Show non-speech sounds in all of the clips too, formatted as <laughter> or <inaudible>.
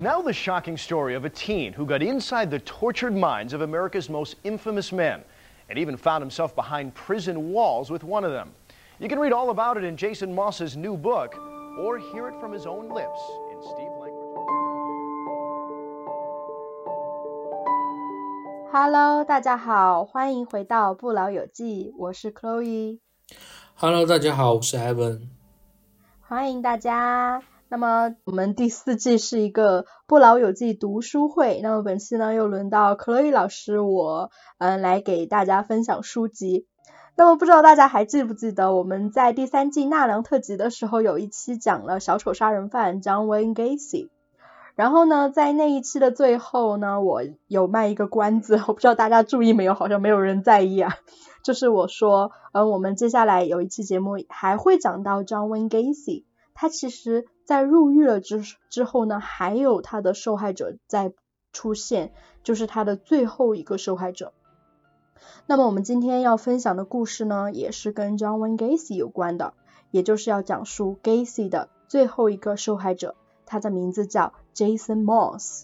Now, the shocking story of a teen who got inside the tortured minds of America's most infamous men and even found himself behind prison walls with one of them. You can read all about it in Jason Moss's new book or hear it from his own lips in Steve Langford's. Hello，大家好，欢迎回到不老有记，我是 Chloe。 Hello，大家好，我是 Evan。欢迎大家。 那么我们第四季是一个不老有记读书会，那么本期呢又轮到 Chloe 老师我嗯来给大家分享书籍。那么不知道大家还记不记得我们在第三季纳凉特辑的时候有一期讲了小丑杀人犯 John Wayne Gacy。然后呢，在那一期的最后呢，我有卖一个关子，我不知道大家注意没有，好像没有人在意啊。就是我说，嗯，我们接下来有一期节目还会讲到 John Wayne Gacy，他其实在入狱了之之后呢，还有他的受害者在出现，就是他的最后一个受害者。那么我们今天要分享的故事呢，也是跟 John Wayne Gacy 有关的，也就是要讲述 Gacy 的最后一个受害者，他的名字叫 Jason Moss。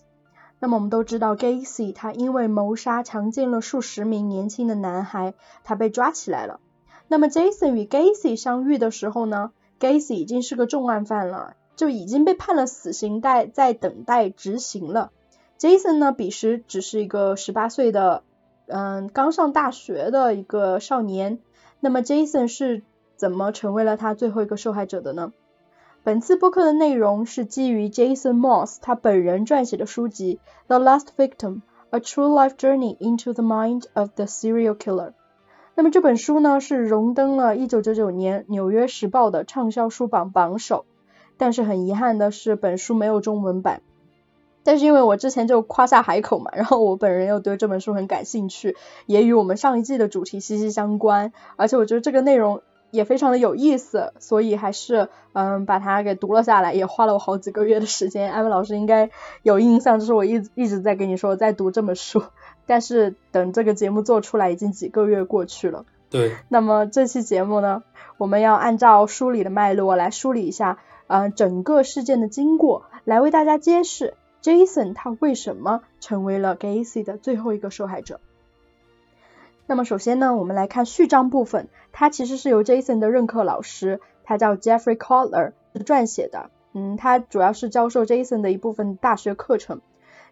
那么我们都知道，Gacy 他因为谋杀强奸了数十名年轻的男孩，他被抓起来了。那么 Jason 与 Gacy 相遇的时候呢，Gacy 已经是个重案犯了，就已经被判了死刑，待在等待执行了。Jason 呢，彼时只是一个十八岁的，嗯，刚上大学的一个少年。那么 Jason 是怎么成为了他最后一个受害者的呢？本次播客的内容是基于 Jason Moss 他本人撰写的书籍《The Last Victim: A True Life Journey into the Mind of the Serial Killer》。那么这本书呢是荣登了1999年《纽约时报》的畅销书榜榜首，但是很遗憾的是本书没有中文版。但是因为我之前就夸下海口嘛，然后我本人又对这本书很感兴趣，也与我们上一季的主题息息相关，而且我觉得这个内容。也非常的有意思，所以还是嗯把它给读了下来，也花了我好几个月的时间。艾文老师应该有印象，就是我一一直在跟你说在读这本书，但是等这个节目做出来已经几个月过去了。对。那么这期节目呢，我们要按照书里的脉络来梳理一下，呃整个事件的经过，来为大家揭示 Jason 他为什么成为了 Gacy 的最后一个受害者。那么首先呢，我们来看序章部分，它其实是由 Jason 的任课老师，他叫 Jeffrey c o l l e r 撰写的。嗯，他主要是教授 Jason 的一部分大学课程。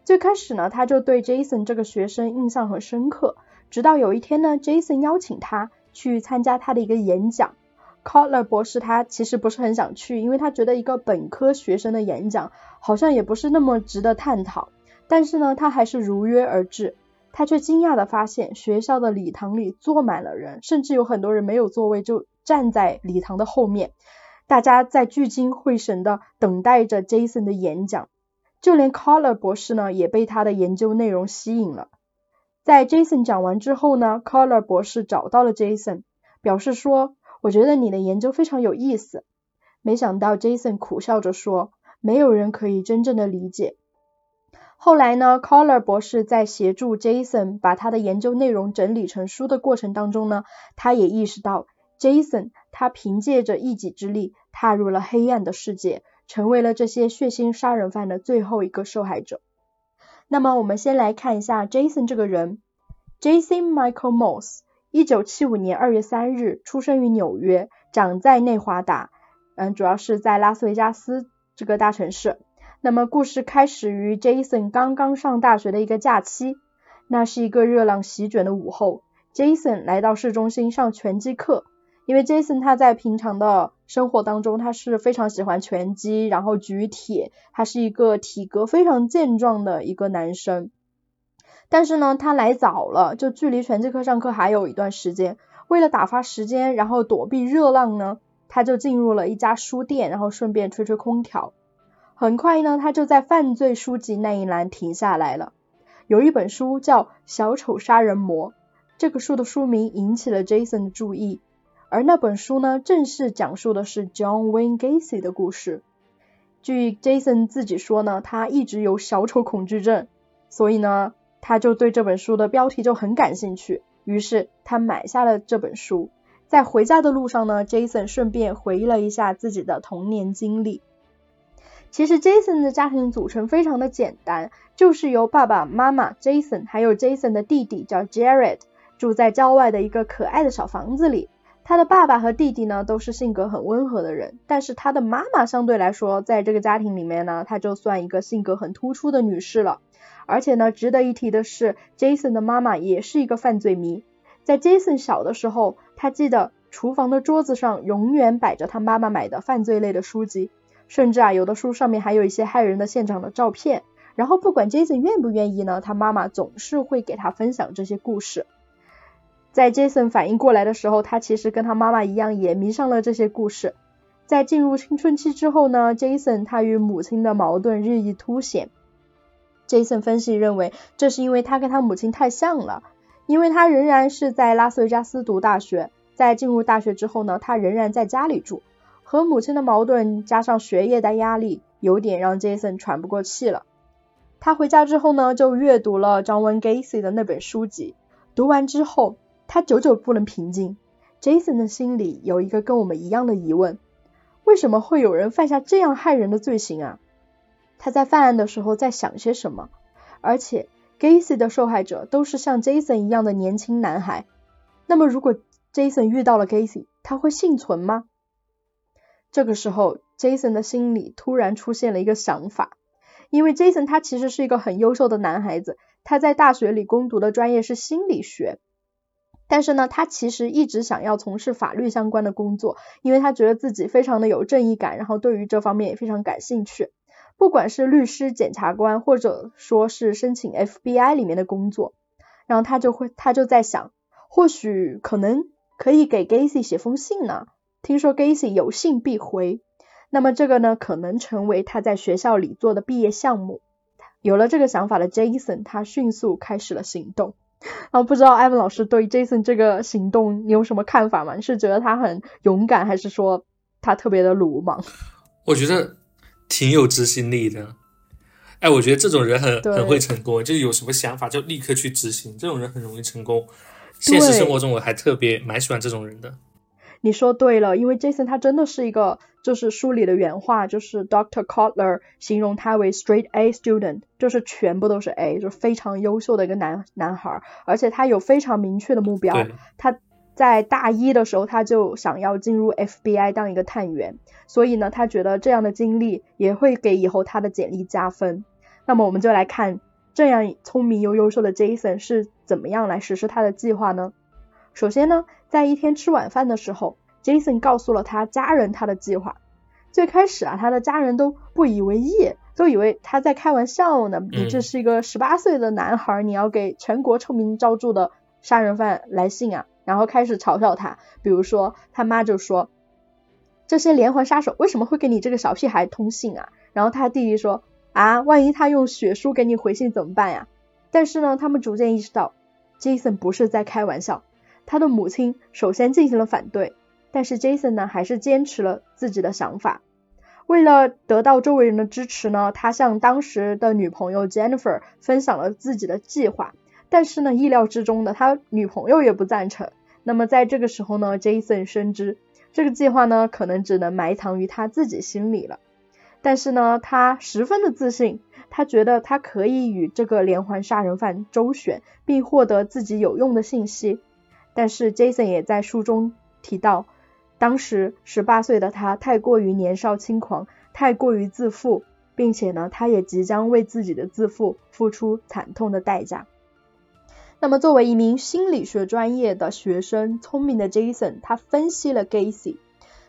最开始呢，他就对 Jason 这个学生印象很深刻，直到有一天呢，Jason 邀请他去参加他的一个演讲。Collar 博士他其实不是很想去，因为他觉得一个本科学生的演讲好像也不是那么值得探讨。但是呢，他还是如约而至。他却惊讶的发现，学校的礼堂里坐满了人，甚至有很多人没有座位，就站在礼堂的后面。大家在聚精会神的等待着 Jason 的演讲，就连 Collar 博士呢，也被他的研究内容吸引了。在 Jason 讲完之后呢，Collar 博士找到了 Jason，表示说：“我觉得你的研究非常有意思。”没想到 Jason 苦笑着说：“没有人可以真正的理解。”后来呢，Collar 博士在协助 Jason 把他的研究内容整理成书的过程当中呢，他也意识到 Jason 他凭借着一己之力踏入了黑暗的世界，成为了这些血腥杀人犯的最后一个受害者。那么我们先来看一下 Jason 这个人，Jason Michael Moss，一九七五年二月三日出生于纽约，长在内华达，嗯，主要是在拉斯维加斯这个大城市。那么故事开始于 Jason 刚刚上大学的一个假期，那是一个热浪席卷的午后，Jason 来到市中心上拳击课，因为 Jason 他在平常的生活当中他是非常喜欢拳击，然后举铁，他是一个体格非常健壮的一个男生，但是呢他来早了，就距离拳击课上课还有一段时间，为了打发时间，然后躲避热浪呢，他就进入了一家书店，然后顺便吹吹空调。很快呢，他就在犯罪书籍那一栏停下来了。有一本书叫《小丑杀人魔》，这个书的书名引起了 Jason 的注意。而那本书呢，正是讲述的是 John Wayne Gacy 的故事。据 Jason 自己说呢，他一直有小丑恐惧症，所以呢，他就对这本书的标题就很感兴趣。于是他买下了这本书。在回家的路上呢，Jason 顺便回忆了一下自己的童年经历。其实 Jason 的家庭组成非常的简单，就是由爸爸妈妈 Jason 还有 Jason 的弟弟叫 Jared 住在郊外的一个可爱的小房子里。他的爸爸和弟弟呢都是性格很温和的人，但是他的妈妈相对来说，在这个家庭里面呢，她就算一个性格很突出的女士了。而且呢，值得一提的是，Jason 的妈妈也是一个犯罪迷。在 Jason 小的时候，他记得厨房的桌子上永远摆着他妈妈买的犯罪类的书籍。甚至啊，有的书上面还有一些害人的现场的照片。然后不管 Jason 愿不愿意呢，他妈妈总是会给他分享这些故事。在 Jason 反应过来的时候，他其实跟他妈妈一样，也迷上了这些故事。在进入青春期之后呢，Jason 他与母亲的矛盾日益凸显。Jason 分析认为，这是因为他跟他母亲太像了，因为他仍然是在拉斯维加斯读大学，在进入大学之后呢，他仍然在家里住。和母亲的矛盾加上学业的压力，有点让 Jason 喘不过气了。他回家之后呢，就阅读了 John Wayne Gacy 的那本书籍。读完之后，他久久不能平静。Jason 的心里有一个跟我们一样的疑问：为什么会有人犯下这样害人的罪行啊？他在犯案的时候在想些什么？而且 Gacy 的受害者都是像 Jason 一样的年轻男孩。那么如果 Jason 遇到了 Gacy，他会幸存吗？这个时候，Jason 的心里突然出现了一个想法，因为 Jason 他其实是一个很优秀的男孩子，他在大学里攻读的专业是心理学，但是呢，他其实一直想要从事法律相关的工作，因为他觉得自己非常的有正义感，然后对于这方面也非常感兴趣，不管是律师、检察官，或者说是申请 FBI 里面的工作，然后他就会他就在想，或许可能可以给 Gacy 写封信呢。听说 Gacy 有信必回，那么这个呢，可能成为他在学校里做的毕业项目。有了这个想法的 Jason，他迅速开始了行动。啊，不知道艾文老师对 Jason 这个行动你有什么看法吗？你是觉得他很勇敢，还是说他特别的鲁莽？我觉得挺有执行力的。哎，我觉得这种人很很会成功，就是有什么想法就立刻去执行，这种人很容易成功。现实生活中我还特别蛮喜欢这种人的。你说对了，因为 Jason 他真的是一个，就是书里的原话，就是 Dr. Kotler 形容他为 straight A student，就是全部都是 A，就是非常优秀的一个男男孩，而且他有非常明确的目标。他在大一的时候他就想要进入 FBI 当一个探员，所以呢，他觉得这样的经历也会给以后他的简历加分。那么我们就来看这样聪明又优秀的 Jason 是怎么样来实施他的计划呢？首先呢，在一天吃晚饭的时候，Jason 告诉了他家人他的计划。最开始啊，他的家人都不以为意，都以为他在开玩笑呢。你这是一个十八岁的男孩，你要给全国臭名昭著的杀人犯来信啊，然后开始嘲笑他。比如说，他妈就说：“这些连环杀手为什么会给你这个小屁孩通信啊？”然后他弟弟说：“啊，万一他用血书给你回信怎么办呀？”但是呢，他们逐渐意识到，Jason 不是在开玩笑。他的母亲首先进行了反对，但是 Jason 呢还是坚持了自己的想法。为了得到周围人的支持呢，他向当时的女朋友 Jennifer 分享了自己的计划。但是呢，意料之中的，他女朋友也不赞成。那么在这个时候呢，Jason 深知这个计划呢可能只能埋藏于他自己心里了。但是呢，他十分的自信，他觉得他可以与这个连环杀人犯周旋，并获得自己有用的信息。但是 Jason 也在书中提到，当时十八岁的他太过于年少轻狂，太过于自负，并且呢，他也即将为自己的自负付出惨痛的代价。那么，作为一名心理学专业的学生，聪明的 Jason 他分析了 Gacy，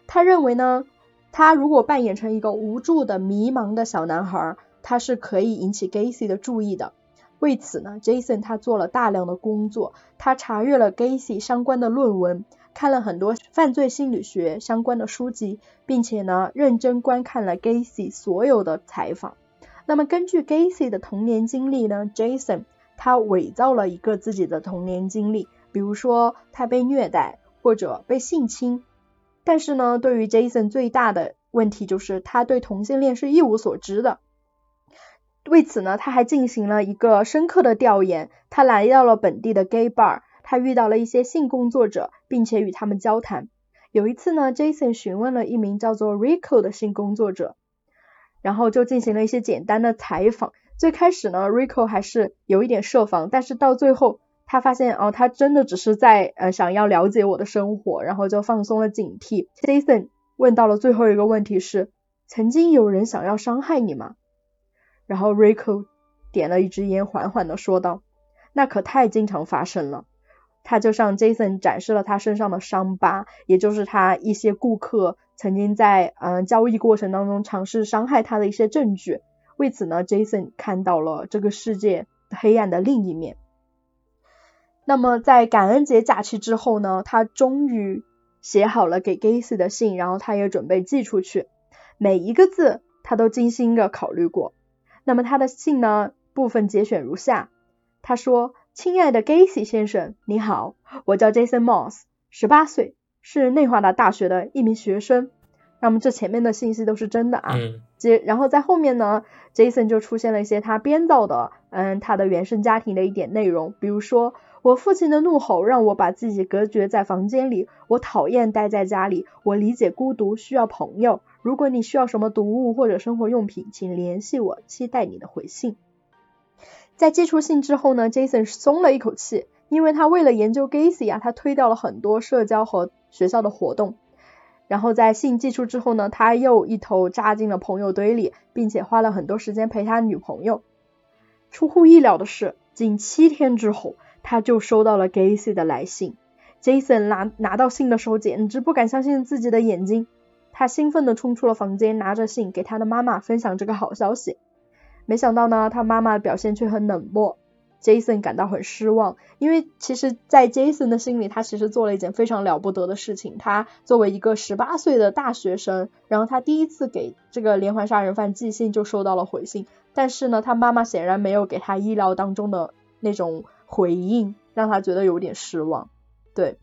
他认为呢，他如果扮演成一个无助的、迷茫的小男孩，他是可以引起 Gacy 的注意的。为此呢，Jason 他做了大量的工作，他查阅了 Gacy 相关的论文，看了很多犯罪心理学相关的书籍，并且呢，认真观看了 Gacy 所有的采访。那么根据 Gacy 的童年经历呢，Jason 他伪造了一个自己的童年经历，比如说他被虐待或者被性侵。但是呢，对于 Jason 最大的问题就是他对同性恋是一无所知的。为此呢，他还进行了一个深刻的调研。他来到了本地的 gay bar，他遇到了一些性工作者，并且与他们交谈。有一次呢，Jason 询问了一名叫做 Rico 的性工作者然后就进行了一些简单的采访。最开始呢，Rico 还是有一点设防，但是到最后，他发现哦，他真的只是在呃想要了解我的生活，然后就放松了警惕。Jason 问到了最后一个问题是：曾经有人想要伤害你吗？然后 Rico 点了一支烟，缓缓的说道：“那可太经常发生了。”他就向 Jason 展示了他身上的伤疤，也就是他一些顾客曾经在嗯交易过程当中尝试伤害他的一些证据。为此呢，Jason 看到了这个世界黑暗的另一面。那么在感恩节假期之后呢，他终于写好了给 Gacy 的信，然后他也准备寄出去。每一个字他都精心的考虑过。那么他的信呢，部分节选如下：他说：“亲爱的 Gacy 先生，你好，我叫 Jason Moss，十八岁，是内华达大学的一名学生。”那么这前面的信息都是真的啊，接然后在后面呢，Jason 就出现了一些他编造的，嗯，他的原生家庭的一点内容，比如说我父亲的怒吼让我把自己隔绝在房间里，我讨厌待在家里，我理解孤独需要朋友，如果你需要什么读物或者生活用品，请联系我，期待你的回信。在寄出信之后呢，Jason 松了一口气，因为他为了研究 Gacy 啊，他推掉了很多社交和学校的活动。然后在信寄出之后呢，他又一头扎进了朋友堆里，并且花了很多时间陪他女朋友。出乎意料的是，仅七天之后，他就收到了 Gacy 的来信。Jason 拿拿到信的时候，简直不敢相信自己的眼睛。他兴奋地冲出了房间，拿着信给他的妈妈分享这个好消息。没想到呢，他妈妈的表现却很冷漠。Jason 感到很失望，因为其实，在 Jason 的心里，他其实做了一件非常了不得的事情。他作为一个十八岁的大学生，然后他第一次给这个连环杀人犯寄信就收到了回信，但是呢，他妈妈显然没有给他意料当中的那种回应，让他觉得有点失望。对，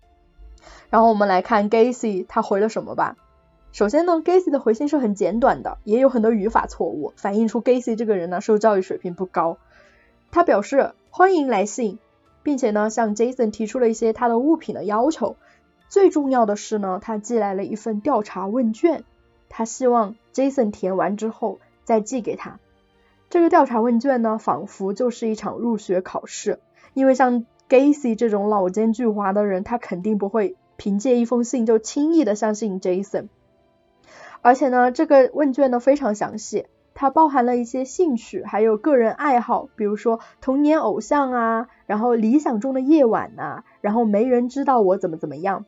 然后我们来看 Gacy 他回了什么吧。首先呢，Gacy 的回信是很简短的，也有很多语法错误，反映出 Gacy 这个人呢，受教育水平不高。他表示。欢迎来信，并且呢向 Jason 提出了一些他的物品的要求。最重要的是呢，他寄来了一份调查问卷，他希望 Jason 填完之后再寄给他。这个调查问卷呢，仿佛就是一场入学考试，因为像 Gacy 这种老奸巨猾的人，他肯定不会凭借一封信就轻易的相信 Jason。而且呢，这个问卷呢非常详细。它包含了一些兴趣，还有个人爱好，比如说童年偶像啊，然后理想中的夜晚呐，然后没人知道我怎么怎么样。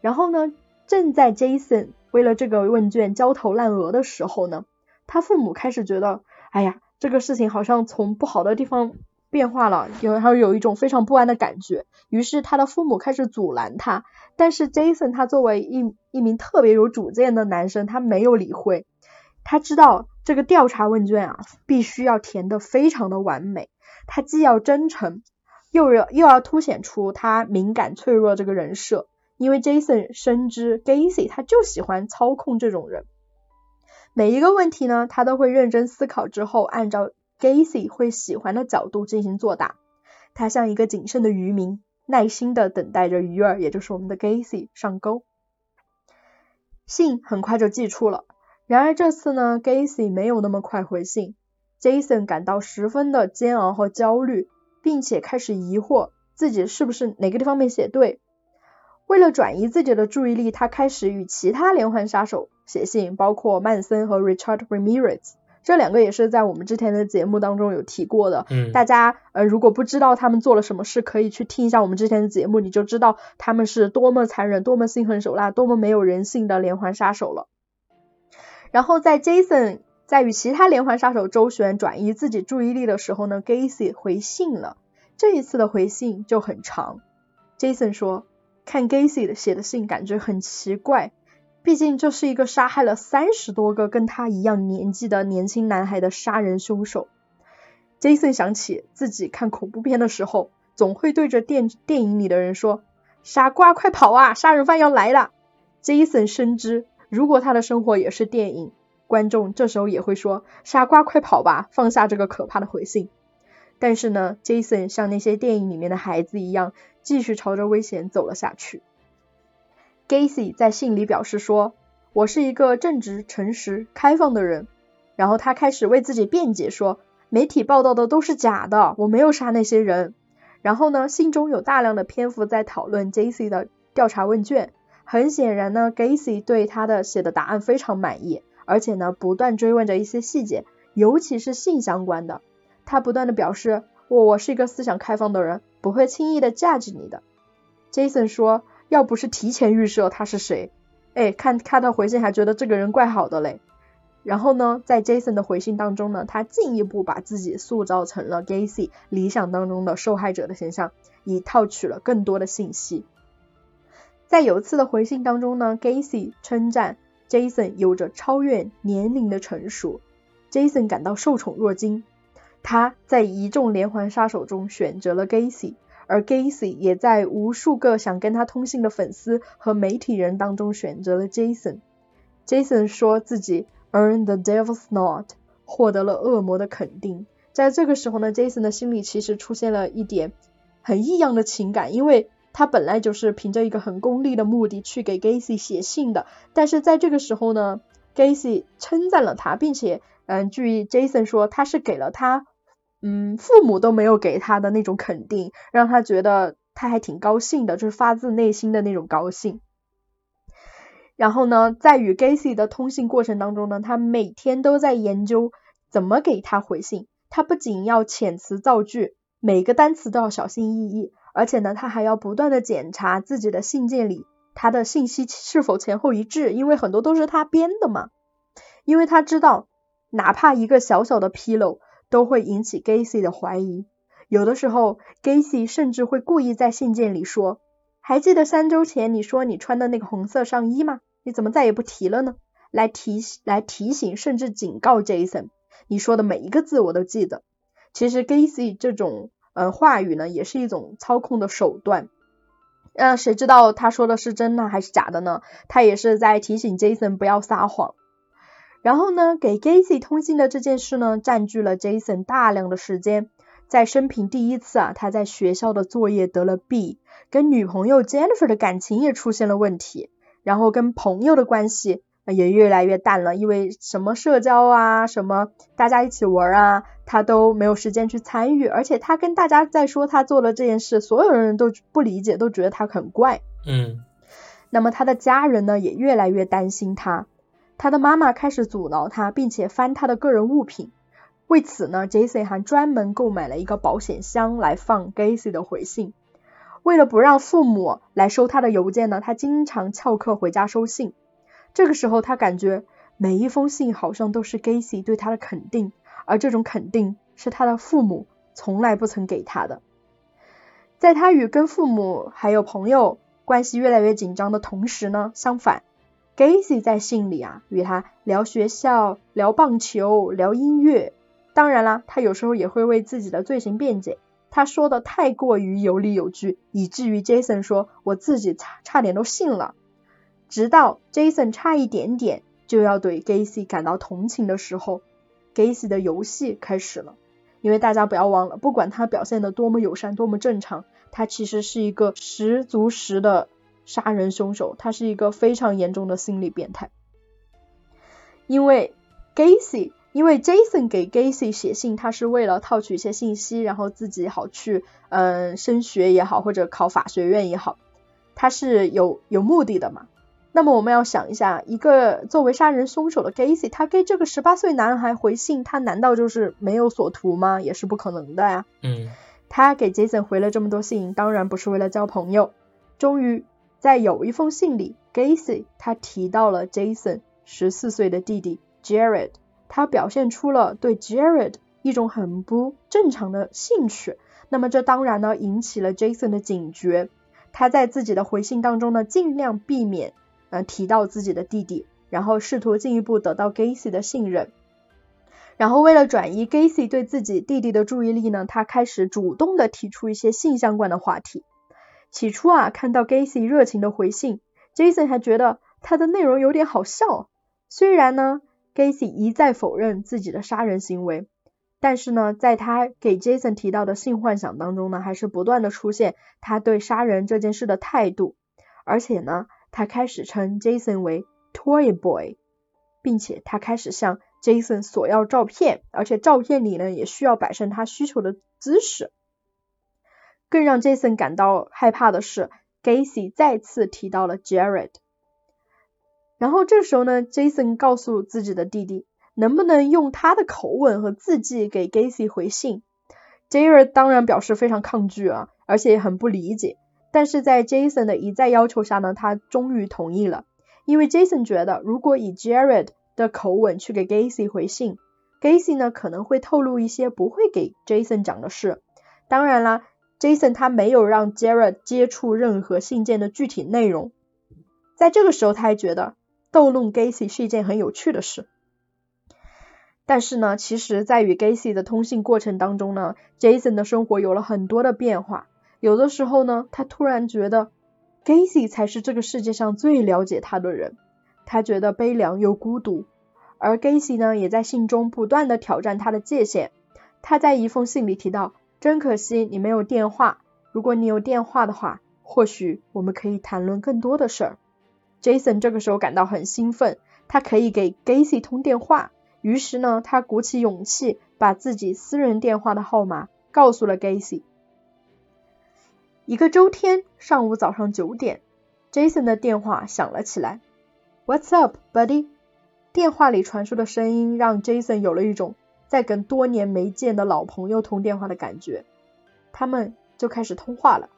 然后呢，正在 Jason 为了这个问卷焦头烂额的时候呢，他父母开始觉得，哎呀，这个事情好像从不好的地方变化了，有还有一种非常不安的感觉。于是他的父母开始阻拦他，但是 Jason 他作为一一名特别有主见的男生，他没有理会，他知道。这个调查问卷啊，必须要填的非常的完美，他既要真诚，又要又要凸显出他敏感脆弱这个人设，因为 Jason 深知 Gacy 他就喜欢操控这种人，每一个问题呢，他都会认真思考之后，按照 Gacy 会喜欢的角度进行作答，他像一个谨慎的渔民，耐心的等待着鱼儿，也就是我们的 Gacy 上钩，信很快就寄出了。然而这次呢，Gacy 没有那么快回信，Jason 感到十分的煎熬和焦虑，并且开始疑惑自己是不是哪个地方没写对。为了转移自己的注意力，他开始与其他连环杀手写信，包括曼森和 Richard Ramirez，这两个也是在我们之前的节目当中有提过的。嗯，大家呃如果不知道他们做了什么事，可以去听一下我们之前的节目，你就知道他们是多么残忍、多么心狠手辣、多么没有人性的连环杀手了。然后在 Jason 在与其他连环杀手周旋转移自己注意力的时候呢，Gacy 回信了。这一次的回信就很长。Jason 说，看 Gacy 的写的信感觉很奇怪，毕竟这是一个杀害了三十多个跟他一样年纪的年轻男孩的杀人凶手。Jason 想起自己看恐怖片的时候，总会对着电电影里的人说：“傻瓜，快跑啊，杀人犯要来了。”Jason 深知。如果他的生活也是电影，观众这时候也会说：“傻瓜，快跑吧，放下这个可怕的回信。”但是呢，Jason 像那些电影里面的孩子一样，继续朝着危险走了下去。Gacy 在信里表示说：“我是一个正直、诚实、开放的人。”然后他开始为自己辩解说，媒体报道的都是假的，我没有杀那些人。然后呢，信中有大量的篇幅在讨论 J.C. 的调查问卷。很显然呢，Gacy 对他的写的答案非常满意，而且呢，不断追问着一些细节，尤其是性相关的。他不断的表示，我我是一个思想开放的人，不会轻易的 judge 你的。Jason 说，要不是提前预设他是谁，哎，看看到回信还觉得这个人怪好的嘞。然后呢，在 Jason 的回信当中呢，他进一步把自己塑造成了 Gacy 理想当中的受害者的形象，以套取了更多的信息。在有一次的回信当中呢，Gacy 称赞 Jason 有着超越年龄的成熟，Jason 感到受宠若惊。他在一众连环杀手中选择了 Gacy，而 Gacy 也在无数个想跟他通信的粉丝和媒体人当中选择了 Jason。Jason 说自己。earned the devil's nod，获得了恶魔的肯定。在这个时候呢，Jason 的心里其实出现了一点很异样的情感，因为他本来就是凭着一个很功利的目的去给 Gacy 写信的，但是在这个时候呢，Gacy 称赞了他，并且，嗯，据 Jason 说，他是给了他，嗯，父母都没有给他的那种肯定，让他觉得他还挺高兴的，就是发自内心的那种高兴。然后呢，在与 Gacy 的通信过程当中呢，他每天都在研究怎么给他回信。他不仅要遣词造句，每个单词都要小心翼翼，而且呢，他还要不断的检查自己的信件里他的信息是否前后一致，因为很多都是他编的嘛。因为他知道，哪怕一个小小的纰漏都会引起 Gacy 的怀疑。有的时候，Gacy 甚至会故意在信件里说：“还记得三周前你说你穿的那个红色上衣吗？”你怎么再也不提了呢？来提来提醒，甚至警告 Jason，你说的每一个字我都记得。其实 Gacy 这种呃话语呢，也是一种操控的手段。那谁知道他说的是真呢还是假的呢？他也是在提醒 Jason 不要撒谎。然后呢，给 Gacy 通信的这件事呢，占据了 Jason 大量的时间。在生平第一次啊，他在学校的作业得了 B，跟女朋友 Jennifer 的感情也出现了问题。然后跟朋友的关系也越来越淡了，因为什么社交啊，什么大家一起玩啊，他都没有时间去参与。而且他跟大家在说他做了这件事，所有人都不理解，都觉得他很怪。嗯。那么他的家人呢，也越来越担心他。他的妈妈开始阻挠他，并且翻他的个人物品。为此呢，J.C. 还专门购买了一个保险箱来放 Gacy 的回信。为了不让父母来收他的邮件呢，他经常翘课回家收信。这个时候，他感觉每一封信好像都是 Gacy 对他的肯定，而这种肯定是他的父母从来不曾给他的。在他与跟父母还有朋友关系越来越紧张的同时呢，相反，Gacy 在信里啊与他聊学校、聊棒球、聊音乐。当然啦，他有时候也会为自己的罪行辩解。他说的太过于有理有据，以至于 Jason 说我自己差差点都信了。直到 Jason 差一点点就要对 Gacy 感到同情的时候，Gacy 的游戏开始了。因为大家不要忘了，不管他表现的多么友善、多么正常，他其实是一个十足十的杀人凶手，他是一个非常严重的心理变态。因为 Gacy。因为 Jason 给 Gacy 写信，他是为了套取一些信息，然后自己好去嗯升学也好，或者考法学院也好，他是有有目的的嘛。那么我们要想一下，一个作为杀人凶手的 Gacy，他给这个十八岁男孩回信，他难道就是没有所图吗？也是不可能的呀。嗯。他给 Jason 回了这么多信，当然不是为了交朋友。终于在有一封信里，Gacy 他提到了 Jason 十四岁的弟弟 Jared。他表现出了对 Jared 一种很不正常的兴趣，那么这当然呢引起了 Jason 的警觉。他在自己的回信当中呢尽量避免呃提到自己的弟弟，然后试图进一步得到 Gacy 的信任。然后为了转移 Gacy 对自己弟弟的注意力呢，他开始主动的提出一些性相关的话题。起初啊，看到 Gacy 热情的回信，Jason 还觉得他的内容有点好笑，虽然呢。Gacy 一再否认自己的杀人行为，但是呢，在他给 Jason 提到的性幻想当中呢，还是不断的出现他对杀人这件事的态度，而且呢，他开始称 Jason 为 Toy Boy，并且他开始向 Jason 索要照片，而且照片里呢也需要摆上他需求的姿势。更让 Jason 感到害怕的是，Gacy 再次提到了 Jared。然后这时候呢，Jason 告诉自己的弟弟，能不能用他的口吻和字迹给 Gacy 回信。Jared 当然表示非常抗拒啊，而且也很不理解。但是在 Jason 的一再要求下呢，他终于同意了。因为 Jason 觉得，如果以 Jared 的口吻去给 Gacy 回信，Gacy 呢可能会透露一些不会给 Jason 讲的事。当然啦，Jason 他没有让 Jared 接触任何信件的具体内容。在这个时候，他还觉得。逗弄 Gacy 是一件很有趣的事，但是呢，其实，在与 Gacy 的通信过程当中呢，Jason 的生活有了很多的变化。有的时候呢，他突然觉得 Gacy 才是这个世界上最了解他的人，他觉得悲凉又孤独。而 Gacy 呢，也在信中不断的挑战他的界限。他在一封信里提到：“真可惜你没有电话，如果你有电话的话，或许我们可以谈论更多的事儿。” Jason 这个时候感到很兴奋，他可以给 Gacy 通电话。于是呢，他鼓起勇气，把自己私人电话的号码告诉了 Gacy。一个周天上午早上九点，Jason 的电话响了起来。What's up, buddy？电话里传出的声音让 Jason 有了一种在跟多年没见的老朋友通电话的感觉。他们就开始通话了。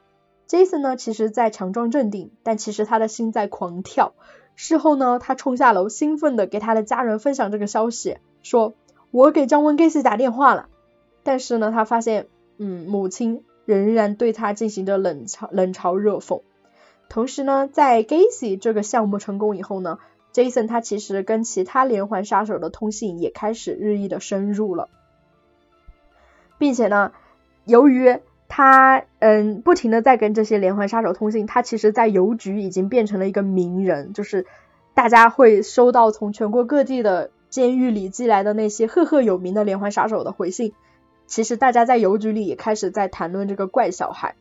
Jason 呢，其实在强装镇定，但其实他的心在狂跳。事后呢，他冲下楼，兴奋的给他的家人分享这个消息，说：“我给张文 Gacy 打电话了。”但是呢，他发现，嗯，母亲仍然对他进行着冷嘲冷嘲热讽。同时呢，在 Gacy 这个项目成功以后呢，Jason 他其实跟其他连环杀手的通信也开始日益的深入了，并且呢，由于他嗯，不停的在跟这些连环杀手通信。他其实，在邮局已经变成了一个名人，就是大家会收到从全国各地的监狱里寄来的那些赫赫有名的连环杀手的回信。其实，大家在邮局里也开始在谈论这个怪小孩。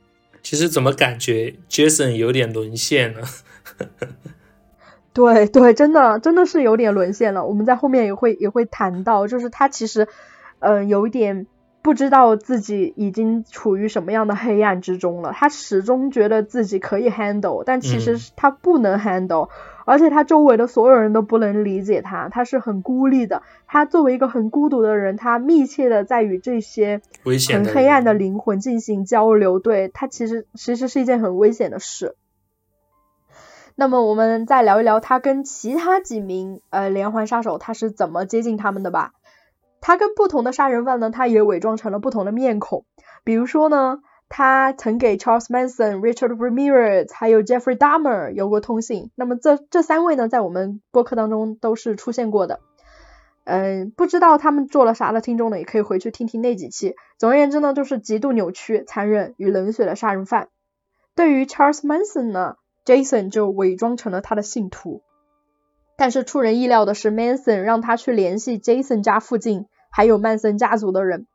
其实，怎么感觉 Jason 有点沦陷了？<laughs> 对对，真的真的是有点沦陷了。我们在后面也会也会谈到，就是他其实嗯，有一点。不知道自己已经处于什么样的黑暗之中了。他始终觉得自己可以 handle，但其实他不能 handle，而且他周围的所有人都不能理解他，他是很孤立的。他作为一个很孤独的人，他密切的在与这些很黑暗的灵魂进行交流。对他其实其实是一件很危险的事。那么我们再聊一聊他跟其他几名呃连环杀手他是怎么接近他们的吧。他跟不同的杀人犯呢，他也伪装成了不同的面孔。比如说呢，他曾给 Charles Manson、Richard Ramirez 还有 Jeffrey Dahmer 有过通信。那么这这三位呢，在我们播客当中都是出现过的。嗯，不知道他们做了啥的听众呢，也可以回去听听那几期。总而言之呢，就是极度扭曲、残忍与冷血的杀人犯。对于 Charles Manson 呢，Jason 就伪装成了他的信徒。但是出人意料的是，Manson 让他去联系 Jason 家附近还有曼森家族的人。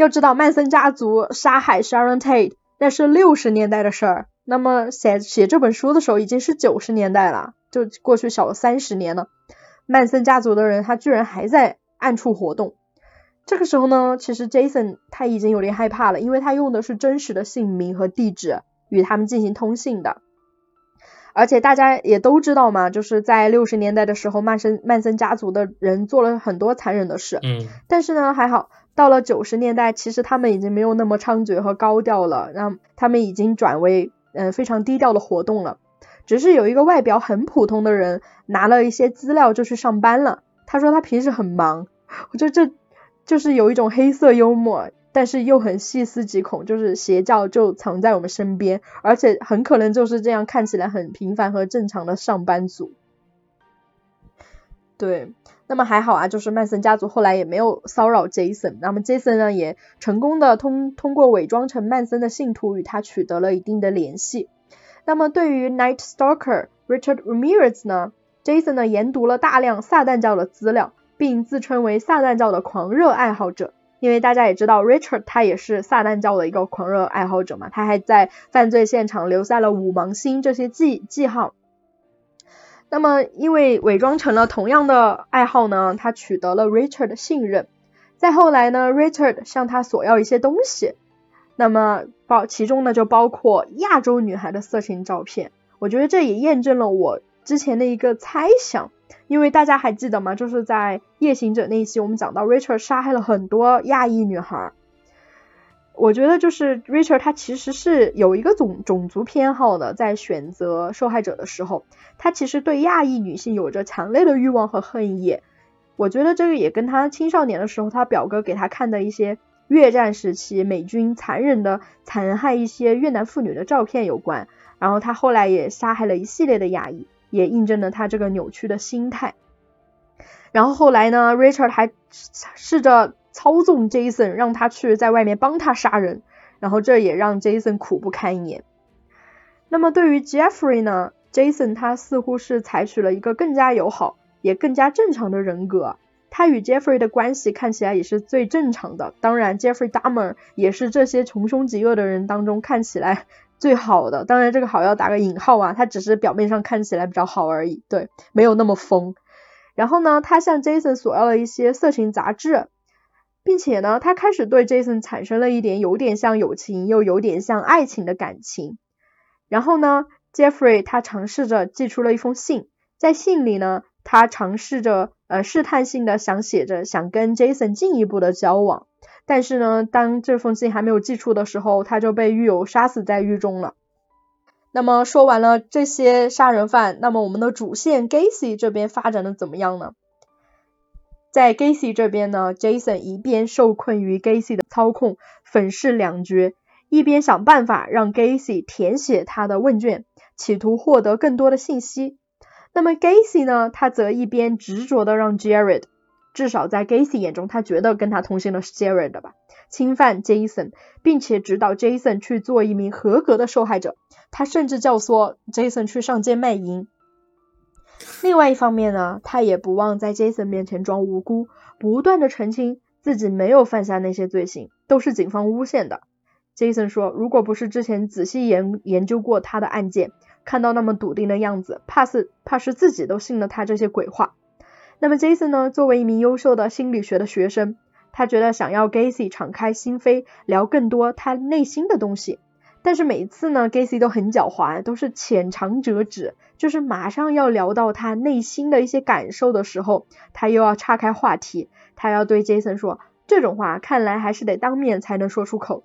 要知道，曼森家族杀害 Sharon Tate 那是六十年代的事儿，那么写写这本书的时候已经是九十年代了，就过去小三十年了。曼森家族的人他居然还在暗处活动。这个时候呢，其实 Jason 他已经有点害怕了，因为他用的是真实的姓名和地址与他们进行通信的。而且大家也都知道嘛，就是在六十年代的时候，曼森曼森家族的人做了很多残忍的事。嗯。但是呢，还好，到了九十年代，其实他们已经没有那么猖獗和高调了，让他们已经转为嗯非常低调的活动了。只是有一个外表很普通的人拿了一些资料就去上班了。他说他平时很忙，我觉得这就是有一种黑色幽默。但是又很细思极恐，就是邪教就藏在我们身边，而且很可能就是这样看起来很平凡和正常的上班族。对，那么还好啊，就是曼森家族后来也没有骚扰 Jason，那么 Jason 呢也成功的通通过伪装成曼森的信徒与他取得了一定的联系。那么对于 Night Stalker Richard Ramirez 呢，Jason 呢研读了大量撒旦教的资料，并自称为撒旦教的狂热爱好者。因为大家也知道，Richard 他也是撒旦教的一个狂热爱好者嘛，他还在犯罪现场留下了五芒星这些记记号。那么因为伪装成了同样的爱好呢，他取得了 Richard 的信任。再后来呢，Richard 向他索要一些东西，那么包其中呢就包括亚洲女孩的色情照片。我觉得这也验证了我之前的一个猜想，因为大家还记得吗？就是在夜行者那一期，我们讲到 Richard 杀害了很多亚裔女孩。我觉得就是 Richard 他其实是有一个种种族偏好的，在选择受害者的时候，他其实对亚裔女性有着强烈的欲望和恨意。我觉得这个也跟他青少年的时候，他表哥给他看的一些越战时期美军残忍的残害一些越南妇女的照片有关。然后他后来也杀害了一系列的亚裔，也印证了他这个扭曲的心态。然后后来呢，Richard 还试着。操纵 Jason 让他去在外面帮他杀人，然后这也让 Jason 苦不堪言。那么对于 Jeffrey 呢，Jason 他似乎是采取了一个更加友好也更加正常的人格。他与 Jeffrey 的关系看起来也是最正常的。当然，Jeffrey Dahmer 也是这些穷凶极恶的人当中看起来最好的。当然，这个好要打个引号啊，他只是表面上看起来比较好而已，对，没有那么疯。然后呢，他向 Jason 索要了一些色情杂志。并且呢，他开始对 Jason 产生了一点有点像友情又有点像爱情的感情。然后呢，Jeffrey 他尝试着寄出了一封信，在信里呢，他尝试着呃试探性的想写着想跟 Jason 进一步的交往。但是呢，当这封信还没有寄出的时候，他就被狱友杀死在狱中了。那么说完了这些杀人犯，那么我们的主线 Gacy 这边发展的怎么样呢？在 Gacy 这边呢，Jason 一边受困于 Gacy 的操控，粉饰两绝，一边想办法让 Gacy 填写他的问卷，企图获得更多的信息。那么 Gacy 呢，他则一边执着的让 Jared，至少在 Gacy 眼中，他觉得跟他同行的是 Jared 吧，侵犯 Jason，并且指导 Jason 去做一名合格的受害者。他甚至教唆 Jason 去上街卖淫。另外一方面呢，他也不忘在 Jason 面前装无辜，不断的澄清自己没有犯下那些罪行，都是警方诬陷的。Jason 说，如果不是之前仔细研研究过他的案件，看到那么笃定的样子，怕是怕是自己都信了他这些鬼话。那么 Jason 呢，作为一名优秀的心理学的学生，他觉得想要 Gacy 敞开心扉，聊更多他内心的东西。但是每次呢，Gacy 都很狡猾，都是浅尝辄止，就是马上要聊到他内心的一些感受的时候，他又要岔开话题，他要对 Jason 说这种话，看来还是得当面才能说出口。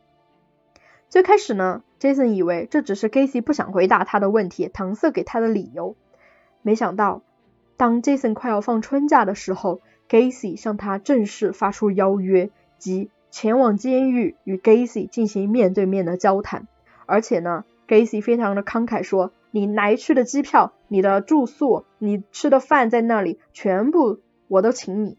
最开始呢，Jason 以为这只是 Gacy 不想回答他的问题，搪塞给他的理由，没想到当 Jason 快要放春假的时候，Gacy 向他正式发出邀约，即前往监狱与 Gacy 进行面对面的交谈。而且呢，Gacy 非常的慷慨说，你来去的机票、你的住宿、你吃的饭在那里，全部我都请你。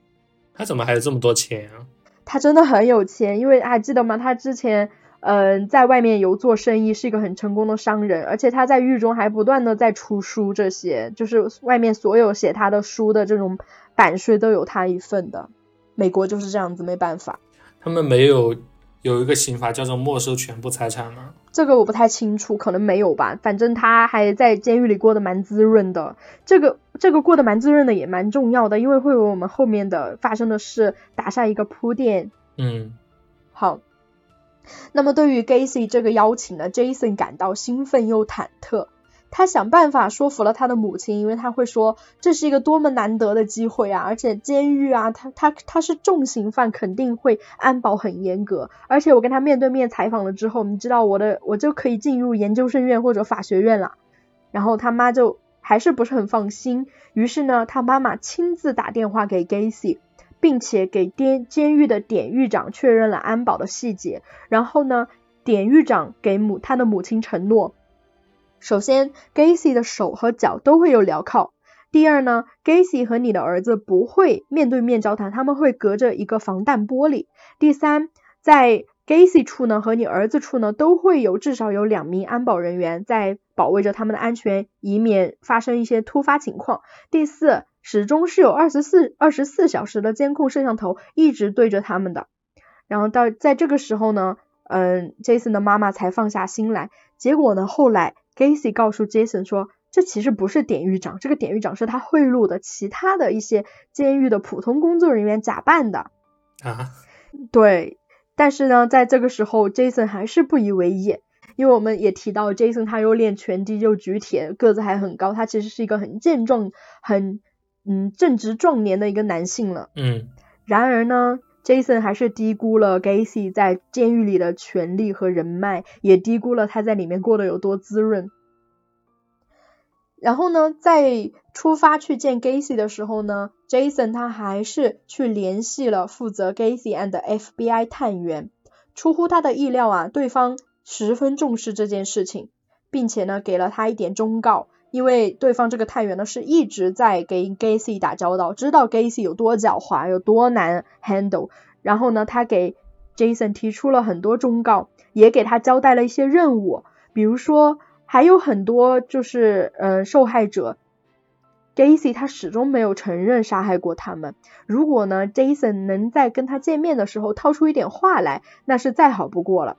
他怎么还有这么多钱啊？他真的很有钱，因为还记得吗？他之前嗯在外面有做生意，是一个很成功的商人，而且他在狱中还不断的在出书，这些就是外面所有写他的书的这种版税都有他一份的。美国就是这样子，没办法。他们没有。有一个刑罚叫做没收全部财产吗？这个我不太清楚，可能没有吧。反正他还在监狱里过得蛮滋润的。这个这个过得蛮滋润的也蛮重要的，因为会为我们后面的发生的事打下一个铺垫。嗯，好。那么对于 Gacy 这个邀请呢，Jason 感到兴奋又忐忑。他想办法说服了他的母亲，因为他会说这是一个多么难得的机会啊！而且监狱啊，他他他是重刑犯，肯定会安保很严格。而且我跟他面对面采访了之后，你知道我的我就可以进入研究生院或者法学院了。然后他妈就还是不是很放心，于是呢，他妈妈亲自打电话给 Gacy，并且给监监狱的典狱长确认了安保的细节。然后呢，典狱长给母他的母亲承诺。首先，Gacy 的手和脚都会有镣铐。第二呢，Gacy 和你的儿子不会面对面交谈，他们会隔着一个防弹玻璃。第三，在 Gacy 处呢和你儿子处呢都会有至少有两名安保人员在保卫着他们的安全，以免发生一些突发情况。第四，始终是有二十四二十四小时的监控摄像头一直对着他们的。然后到在这个时候呢，嗯，Jason 的妈妈才放下心来。结果呢，后来。Gacy 告诉 Jason 说这其实不是典狱长，这个典狱长是他贿赂的其他的一些监狱的普通工作人员假扮的啊。对，但是呢，在这个时候，Jason 还是不以为意，因为我们也提到，Jason 他又练拳击又举铁，个子还很高，他其实是一个很健壮、很嗯正值壮年的一个男性了。嗯。然而呢，Jason 还是低估了 Gacy 在监狱里的权力和人脉，也低估了他在里面过得有多滋润。然后呢，在出发去见 Gacy 的时候呢，Jason 他还是去联系了负责 Gacy and FBI 探员。出乎他的意料啊，对方十分重视这件事情，并且呢，给了他一点忠告。因为对方这个探员呢，是一直在给 Gacy 打交道，知道 Gacy 有多狡猾，有多难 handle。然后呢，他给 Jason 提出了很多忠告，也给他交代了一些任务，比如说。还有很多就是呃受害者，Gacy 他始终没有承认杀害过他们。如果呢 Jason 能在跟他见面的时候掏出一点话来，那是再好不过了。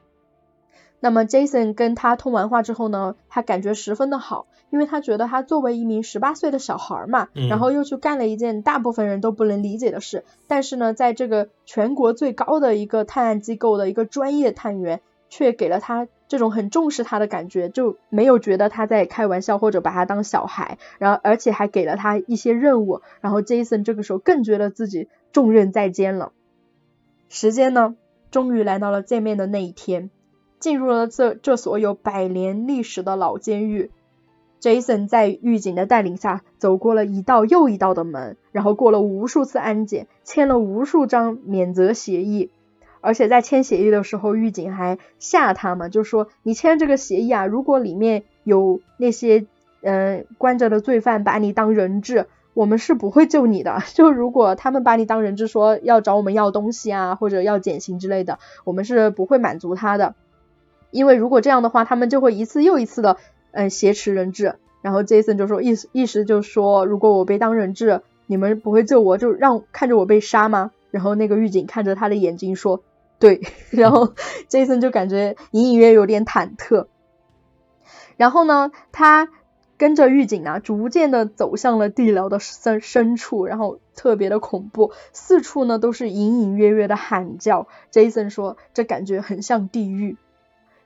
那么 Jason 跟他通完话之后呢，他感觉十分的好，因为他觉得他作为一名十八岁的小孩嘛，然后又去干了一件大部分人都不能理解的事，但是呢，在这个全国最高的一个探案机构的一个专业探员，却给了他。这种很重视他的感觉，就没有觉得他在开玩笑或者把他当小孩，然后而且还给了他一些任务，然后 Jason 这个时候更觉得自己重任在肩了。时间呢，终于来到了见面的那一天，进入了这这所有百年历史的老监狱，Jason 在狱警的带领下走过了一道又一道的门，然后过了无数次安检，签了无数张免责协议。而且在签协议的时候，狱警还吓他嘛，就说你签这个协议啊，如果里面有那些嗯关着的罪犯把你当人质，我们是不会救你的。<laughs> 就如果他们把你当人质，说要找我们要东西啊，或者要减刑之类的，我们是不会满足他的。因为如果这样的话，他们就会一次又一次的嗯挟持人质。然后 Jason 就说意思意思就说，如果我被当人质，你们不会救我，就让看着我被杀吗？然后那个狱警看着他的眼睛说。对，<laughs> 然后 Jason 就感觉隐隐约有点忐忑。然后呢，他跟着狱警啊，逐渐的走向了地牢的深深处，然后特别的恐怖，四处呢都是隐隐约约的喊叫。Jason 说，这感觉很像地狱。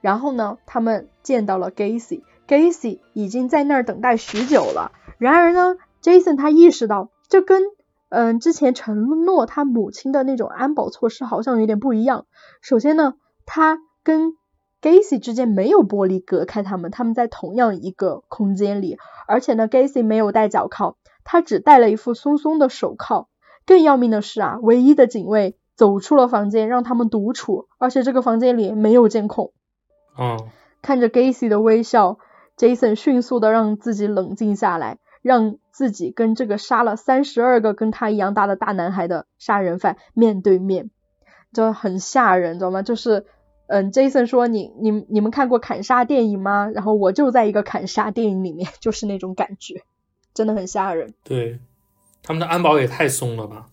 然后呢，他们见到了 Gacy，Gacy 已经在那儿等待许久了。然而呢，Jason 他意识到，这跟嗯，之前承诺他母亲的那种安保措施好像有点不一样。首先呢，他跟 Gacy 之间没有玻璃隔开他们，他们在同样一个空间里。而且呢，Gacy 没有戴脚铐，他只戴了一副松松的手铐。更要命的是啊，唯一的警卫走出了房间，让他们独处，而且这个房间里没有监控。哦，看着 Gacy 的微笑，Jason 迅速的让自己冷静下来。让自己跟这个杀了三十二个跟他一样大的大男孩的杀人犯面对面，就很吓人，知道吗？就是，嗯，Jason 说你你你们看过砍杀电影吗？然后我就在一个砍杀电影里面，<laughs> 就是那种感觉，真的很吓人。对，他们的安保也太松了吧？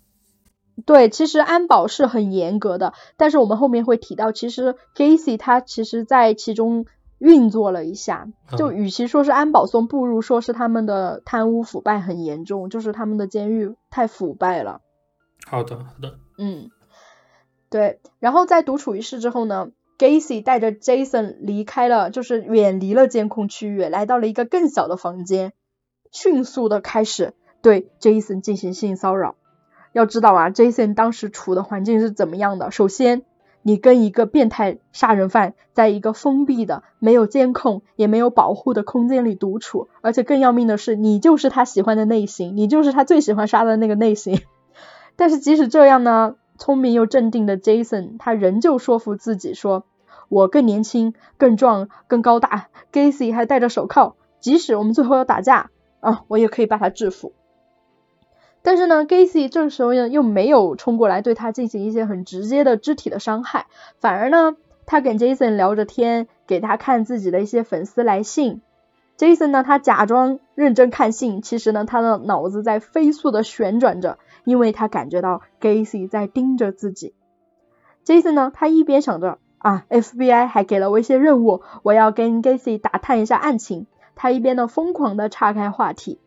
对，其实安保是很严格的，但是我们后面会提到，其实 Gacy 他其实在其中。运作了一下，就与其说是安保松，不如说是他们的贪污腐败很严重，就是他们的监狱太腐败了。好的，好的。嗯，对。然后在独处一室之后呢，Gacy 带着 Jason 离开了，就是远离了监控区域，来到了一个更小的房间，迅速的开始对 Jason 进行性骚扰。要知道啊，Jason 当时处的环境是怎么样的？首先。你跟一个变态杀人犯在一个封闭的、没有监控也没有保护的空间里独处，而且更要命的是，你就是他喜欢的类型，你就是他最喜欢杀的那个类型。但是即使这样呢，聪明又镇定的 Jason 他仍旧说服自己说：“我更年轻、更壮、更高大，Gacy 还戴着手铐，即使我们最后要打架啊，我也可以把他制服。”但是呢，Gacy 这个时候呢又没有冲过来对他进行一些很直接的肢体的伤害，反而呢，他跟 Jason 聊着天，给他看自己的一些粉丝来信。Jason 呢，他假装认真看信，其实呢，他的脑子在飞速的旋转着，因为他感觉到 Gacy 在盯着自己。Jason 呢，他一边想着啊，FBI 还给了我一些任务，我要跟 Gacy 打探一下案情。他一边呢疯狂的岔开话题，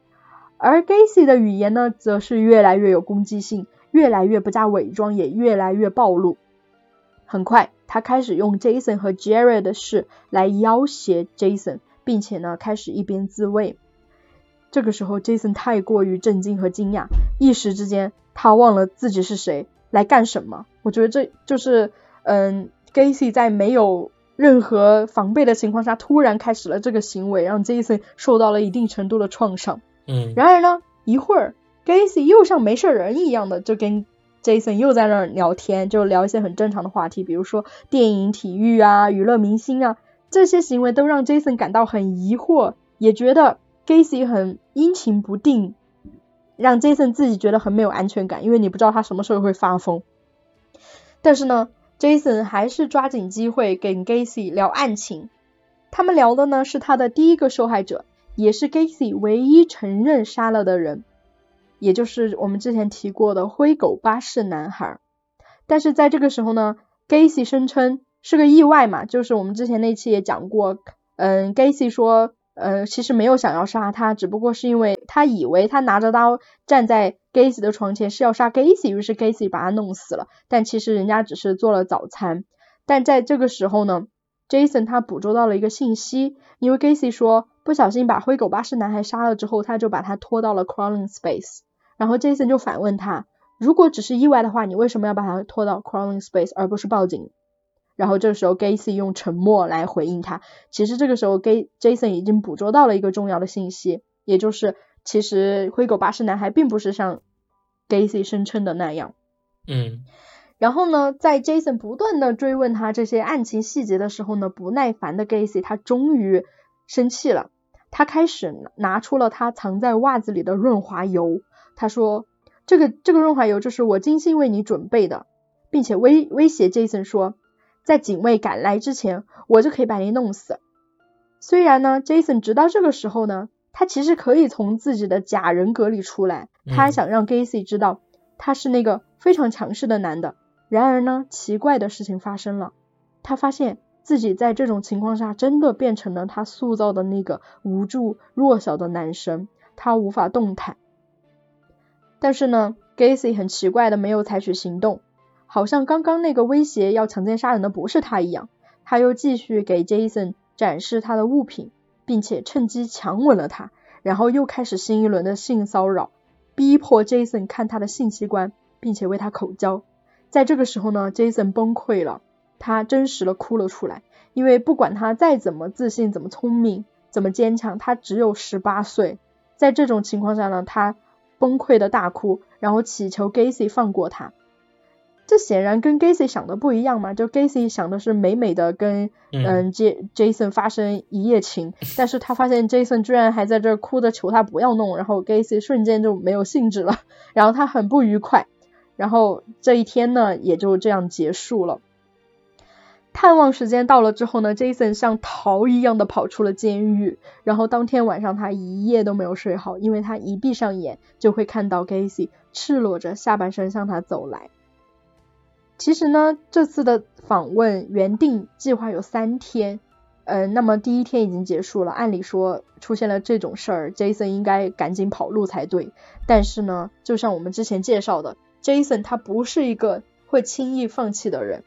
而 Gacy 的语言呢，则是越来越有攻击性，越来越不加伪装，也越来越暴露。很快，他开始用 Jason 和 Jerry 的事来要挟 Jason，并且呢，开始一边自卫。这个时候，Jason 太过于震惊和惊讶，一时之间他忘了自己是谁，来干什么。我觉得这就是，嗯，Gacy 在没有任何防备的情况下，突然开始了这个行为，让 Jason 受到了一定程度的创伤。然而呢，一会儿 Gacy 又像没事人一样的就跟。Jason 又在那儿聊天，就聊一些很正常的话题，比如说电影、体育啊、娱乐明星啊，这些行为都让 Jason 感到很疑惑，也觉得 Gacy 很阴晴不定，让 Jason 自己觉得很没有安全感，因为你不知道他什么时候会发疯。但是呢，Jason 还是抓紧机会跟 Gacy 聊案情，他们聊的呢是他的第一个受害者，也是 Gacy 唯一承认杀了的人。也就是我们之前提过的灰狗巴士男孩，但是在这个时候呢，Gacy 声称是个意外嘛，就是我们之前那期也讲过，嗯，Gacy 说，呃，其实没有想要杀他，只不过是因为他以为他拿着刀站在 Gacy 的床前是要杀 Gacy，于是 Gacy 把他弄死了，但其实人家只是做了早餐。但在这个时候呢，Jason 他捕捉到了一个信息，因为 Gacy 说不小心把灰狗巴士男孩杀了之后，他就把他拖到了 Crawling Space。然后 Jason 就反问他，如果只是意外的话，你为什么要把他拖到 crawling space 而不是报警？然后这个时候 Gacy 用沉默来回应他。其实这个时候 Gay Jason 已经捕捉到了一个重要的信息，也就是其实灰狗巴士男孩并不是像 Gacy 声称的那样。嗯。然后呢，在 Jason 不断的追问他这些案情细节的时候呢，不耐烦的 Gacy 他终于生气了，他开始拿出了他藏在袜子里的润滑油。他说：“这个这个润滑油就是我精心为你准备的，并且威威胁 Jason 说，在警卫赶来之前，我就可以把你弄死。虽然呢，Jason 直到这个时候呢，他其实可以从自己的假人格里出来，他想让 Gacy 知道他是那个非常强势的男的。然而呢，奇怪的事情发生了，他发现自己在这种情况下真的变成了他塑造的那个无助弱小的男生，他无法动弹。”但是呢，Gacy 很奇怪的没有采取行动，好像刚刚那个威胁要强奸杀人的不是他一样。他又继续给 Jason 展示他的物品，并且趁机强吻了他，然后又开始新一轮的性骚扰，逼迫 Jason 看他的性器官，并且为他口交。在这个时候呢，Jason 崩溃了，他真实的哭了出来，因为不管他再怎么自信、怎么聪明、怎么坚强，他只有十八岁，在这种情况下呢，他。崩溃的大哭，然后祈求 Gacy 放过他。这显然跟 Gacy 想的不一样嘛，就 Gacy 想的是美美的跟嗯 J Jason 发生一夜情，<laughs> 但是他发现 Jason 居然还在这哭着求他不要弄，然后 Gacy 瞬间就没有兴致了，然后他很不愉快，然后这一天呢也就这样结束了。探望时间到了之后呢，Jason 像逃一样的跑出了监狱。然后当天晚上他一夜都没有睡好，因为他一闭上眼就会看到 Gacy 赤裸着下半身向他走来。其实呢，这次的访问原定计划有三天，嗯，那么第一天已经结束了。按理说出现了这种事儿，Jason 应该赶紧跑路才对。但是呢，就像我们之前介绍的，Jason 他不是一个会轻易放弃的人。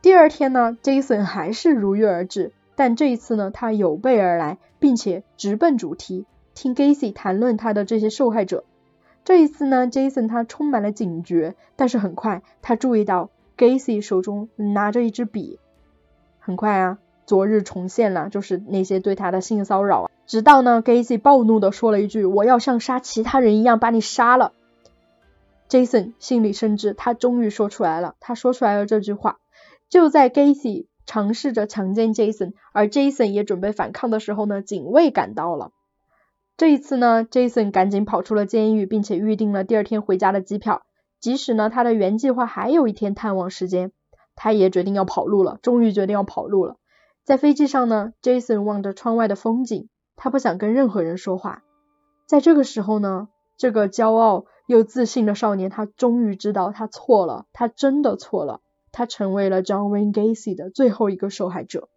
第二天呢，Jason 还是如约而至，但这一次呢，他有备而来，并且直奔主题，听 Gacy 谈论他的这些受害者。这一次呢，Jason 他充满了警觉，但是很快他注意到 Gacy 手中拿着一支笔。很快啊，昨日重现了，就是那些对他的性骚扰啊。直到呢，Gacy 暴怒的说了一句：“我要像杀其他人一样把你杀了。”Jason 心里深知，他终于说出来了，他说出来了这句话。就在 Gacy 尝试着强奸 Jason，而 Jason 也准备反抗的时候呢，警卫赶到了。这一次呢，Jason 赶紧跑出了监狱，并且预定了第二天回家的机票。即使呢，他的原计划还有一天探望时间，他也决定要跑路了。终于决定要跑路了。在飞机上呢，Jason 望着窗外的风景，他不想跟任何人说话。在这个时候呢，这个骄傲又自信的少年，他终于知道他错了，他真的错了。他成为了 John Wayne Gacy 的最后一个受害者。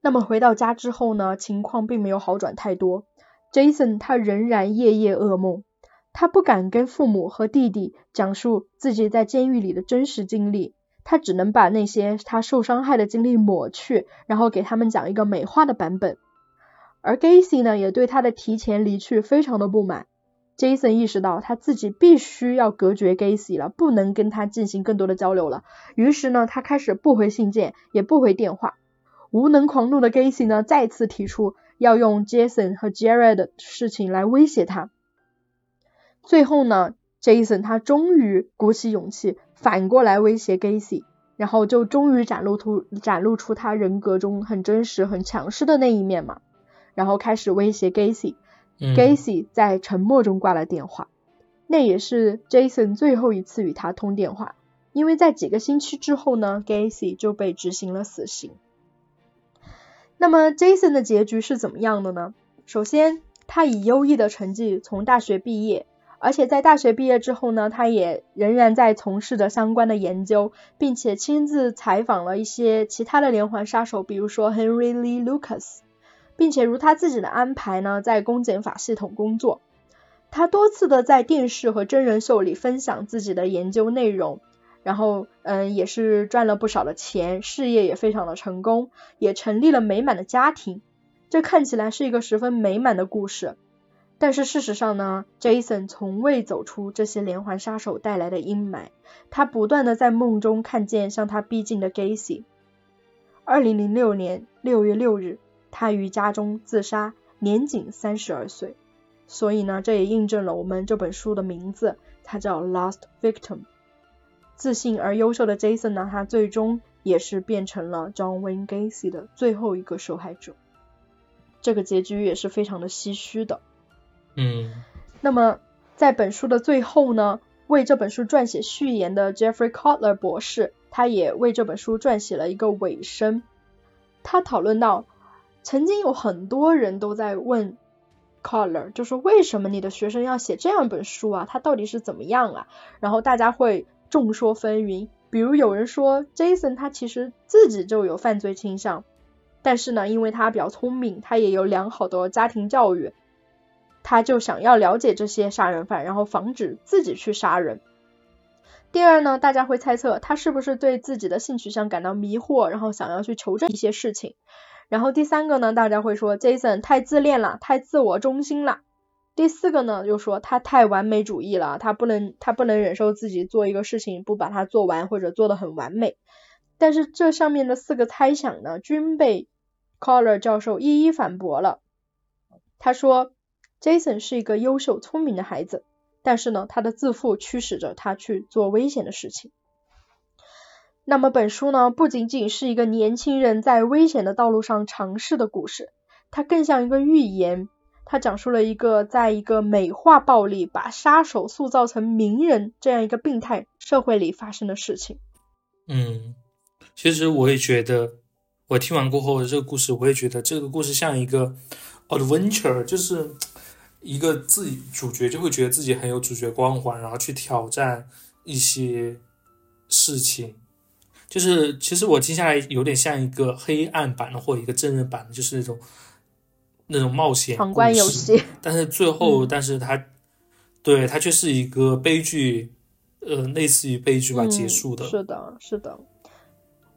那么回到家之后呢，情况并没有好转太多。Jason 他仍然夜夜噩梦，他不敢跟父母和弟弟讲述自己在监狱里的真实经历，他只能把那些他受伤害的经历抹去，然后给他们讲一个美化的版本。而 Gacy 呢，也对他的提前离去非常的不满。Jason 意识到他自己必须要隔绝 Gacy 了，不能跟他进行更多的交流了。于是呢，他开始不回信件，也不回电话。无能狂怒的 Gacy 呢，再次提出要用 Jason 和 Jared 的事情来威胁他。最后呢，Jason 他终于鼓起勇气，反过来威胁 Gacy，然后就终于展露出展露出他人格中很真实、很强势的那一面嘛。然后开始威胁 Gacy。Gacy 在沉默中挂了电话，那也是 Jason 最后一次与他通电话，因为在几个星期之后呢，Gacy 就被执行了死刑。那么 Jason 的结局是怎么样的呢？首先，他以优异的成绩从大学毕业，而且在大学毕业之后呢，他也仍然在从事着相关的研究，并且亲自采访了一些其他的连环杀手，比如说 Henry Lee Lucas，并且如他自己的安排呢，在公检法系统工作。他多次的在电视和真人秀里分享自己的研究内容。然后，嗯，也是赚了不少的钱，事业也非常的成功，也成立了美满的家庭。这看起来是一个十分美满的故事，但是事实上呢，Jason 从未走出这些连环杀手带来的阴霾。他不断的在梦中看见向他逼近的 Gacy。二零零六年六月六日，他于家中自杀，年仅三十二岁。所以呢，这也印证了我们这本书的名字，它叫《Last Victim》。自信而优秀的 Jason 呢，他最终也是变成了 John Wayne Gacy 的最后一个受害者。这个结局也是非常的唏嘘的。嗯。那么在本书的最后呢，为这本书撰写序言的 Jeffrey Cotler 博士，他也为这本书撰写了一个尾声。他讨论到，曾经有很多人都在问 Color，就说为什么你的学生要写这样一本书啊？他到底是怎么样啊？然后大家会。众说纷纭，比如有人说 Jason 他其实自己就有犯罪倾向，但是呢，因为他比较聪明，他也有良好的家庭教育，他就想要了解这些杀人犯，然后防止自己去杀人。第二呢，大家会猜测他是不是对自己的性取向感到迷惑，然后想要去求证一些事情。然后第三个呢，大家会说 Jason 太自恋了，太自我中心了。第四个呢，就说他太完美主义了，他不能他不能忍受自己做一个事情不把它做完或者做的很完美。但是这上面的四个猜想呢，均被 Collar 教授一一反驳了。他说，Jason 是一个优秀聪明的孩子，但是呢，他的自负驱使着他去做危险的事情。那么本书呢，不仅仅是一个年轻人在危险的道路上尝试的故事，它更像一个寓言。它讲述了一个在一个美化暴力、把杀手塑造成名人这样一个病态社会里发生的事情。嗯，其实我也觉得，我听完过后这个故事，我也觉得这个故事像一个 adventure，就是一个自己主角就会觉得自己很有主角光环，然后去挑战一些事情。就是其实我听下来有点像一个黑暗版的或一个真人版的，就是那种。那种冒险闯关游戏，但是最后，但是他对他却是一个悲剧，呃，类似于悲剧吧结束的。是的，是的，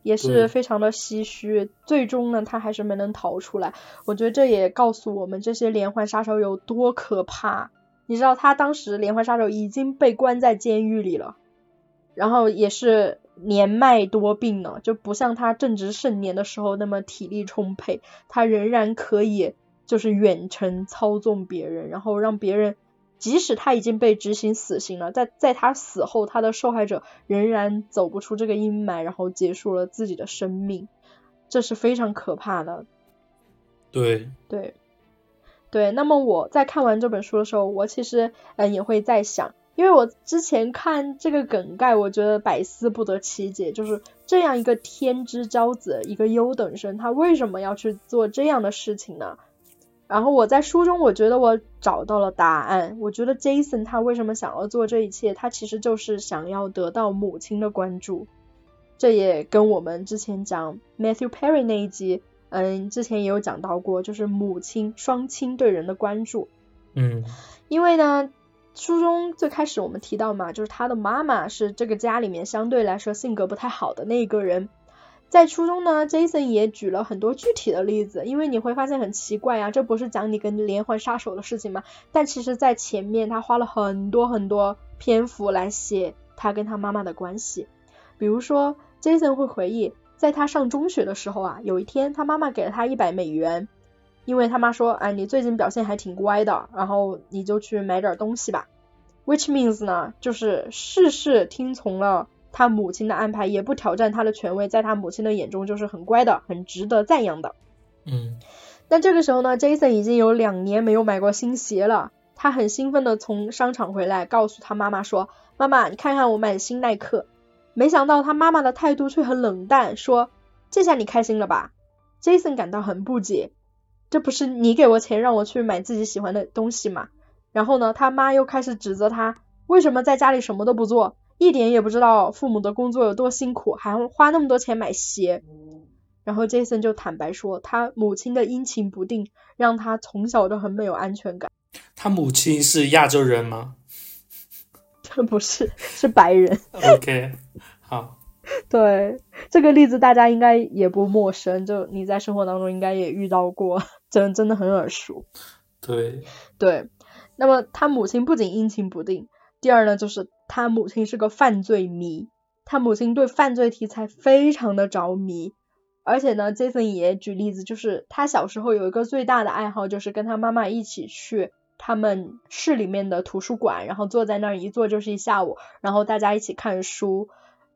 也是非常的唏嘘。最终呢，他还是没能逃出来。我觉得这也告诉我们，这些连环杀手有多可怕。你知道，他当时连环杀手已经被关在监狱里了，然后也是年迈多病呢，就不像他正值盛年的时候那么体力充沛，他仍然可以。就是远程操纵别人，然后让别人，即使他已经被执行死刑了，在在他死后，他的受害者仍然走不出这个阴霾，然后结束了自己的生命，这是非常可怕的。对对对，那么我在看完这本书的时候，我其实嗯也会在想，因为我之前看这个梗概，我觉得百思不得其解，就是这样一个天之骄子，一个优等生，他为什么要去做这样的事情呢？然后我在书中，我觉得我找到了答案。我觉得 Jason 他为什么想要做这一切，他其实就是想要得到母亲的关注。这也跟我们之前讲 Matthew Perry 那一集嗯，之前也有讲到过，就是母亲双亲对人的关注。嗯，因为呢，书中最开始我们提到嘛，就是他的妈妈是这个家里面相对来说性格不太好的那一个人。在初中呢，Jason 也举了很多具体的例子，因为你会发现很奇怪啊，这不是讲你跟连环杀手的事情吗？但其实，在前面他花了很多很多篇幅来写他跟他妈妈的关系。比如说，Jason 会回忆，在他上中学的时候啊，有一天他妈妈给了他一百美元，因为他妈说，哎，你最近表现还挺乖的，然后你就去买点东西吧。Which means 呢，就是事事听从了。他母亲的安排也不挑战他的权威，在他母亲的眼中就是很乖的，很值得赞扬的。嗯，但这个时候呢，Jason 已经有两年没有买过新鞋了。他很兴奋的从商场回来，告诉他妈妈说：“妈妈，你看看我买的新耐克。”没想到他妈妈的态度却很冷淡，说：“这下你开心了吧？”Jason 感到很不解，这不是你给我钱让我去买自己喜欢的东西吗？然后呢，他妈又开始指责他，为什么在家里什么都不做？一点也不知道父母的工作有多辛苦，还花那么多钱买鞋。然后 Jason 就坦白说，他母亲的阴晴不定让他从小就很没有安全感。他母亲是亚洲人吗？这 <laughs> 不是，是白人。OK，好。<laughs> 对这个例子大家应该也不陌生，就你在生活当中应该也遇到过，真真的很耳熟。对对，那么他母亲不仅阴晴不定。第二呢，就是他母亲是个犯罪迷，他母亲对犯罪题材非常的着迷，而且呢，Jason 也举例子，就是他小时候有一个最大的爱好，就是跟他妈妈一起去他们市里面的图书馆，然后坐在那儿一坐就是一下午，然后大家一起看书。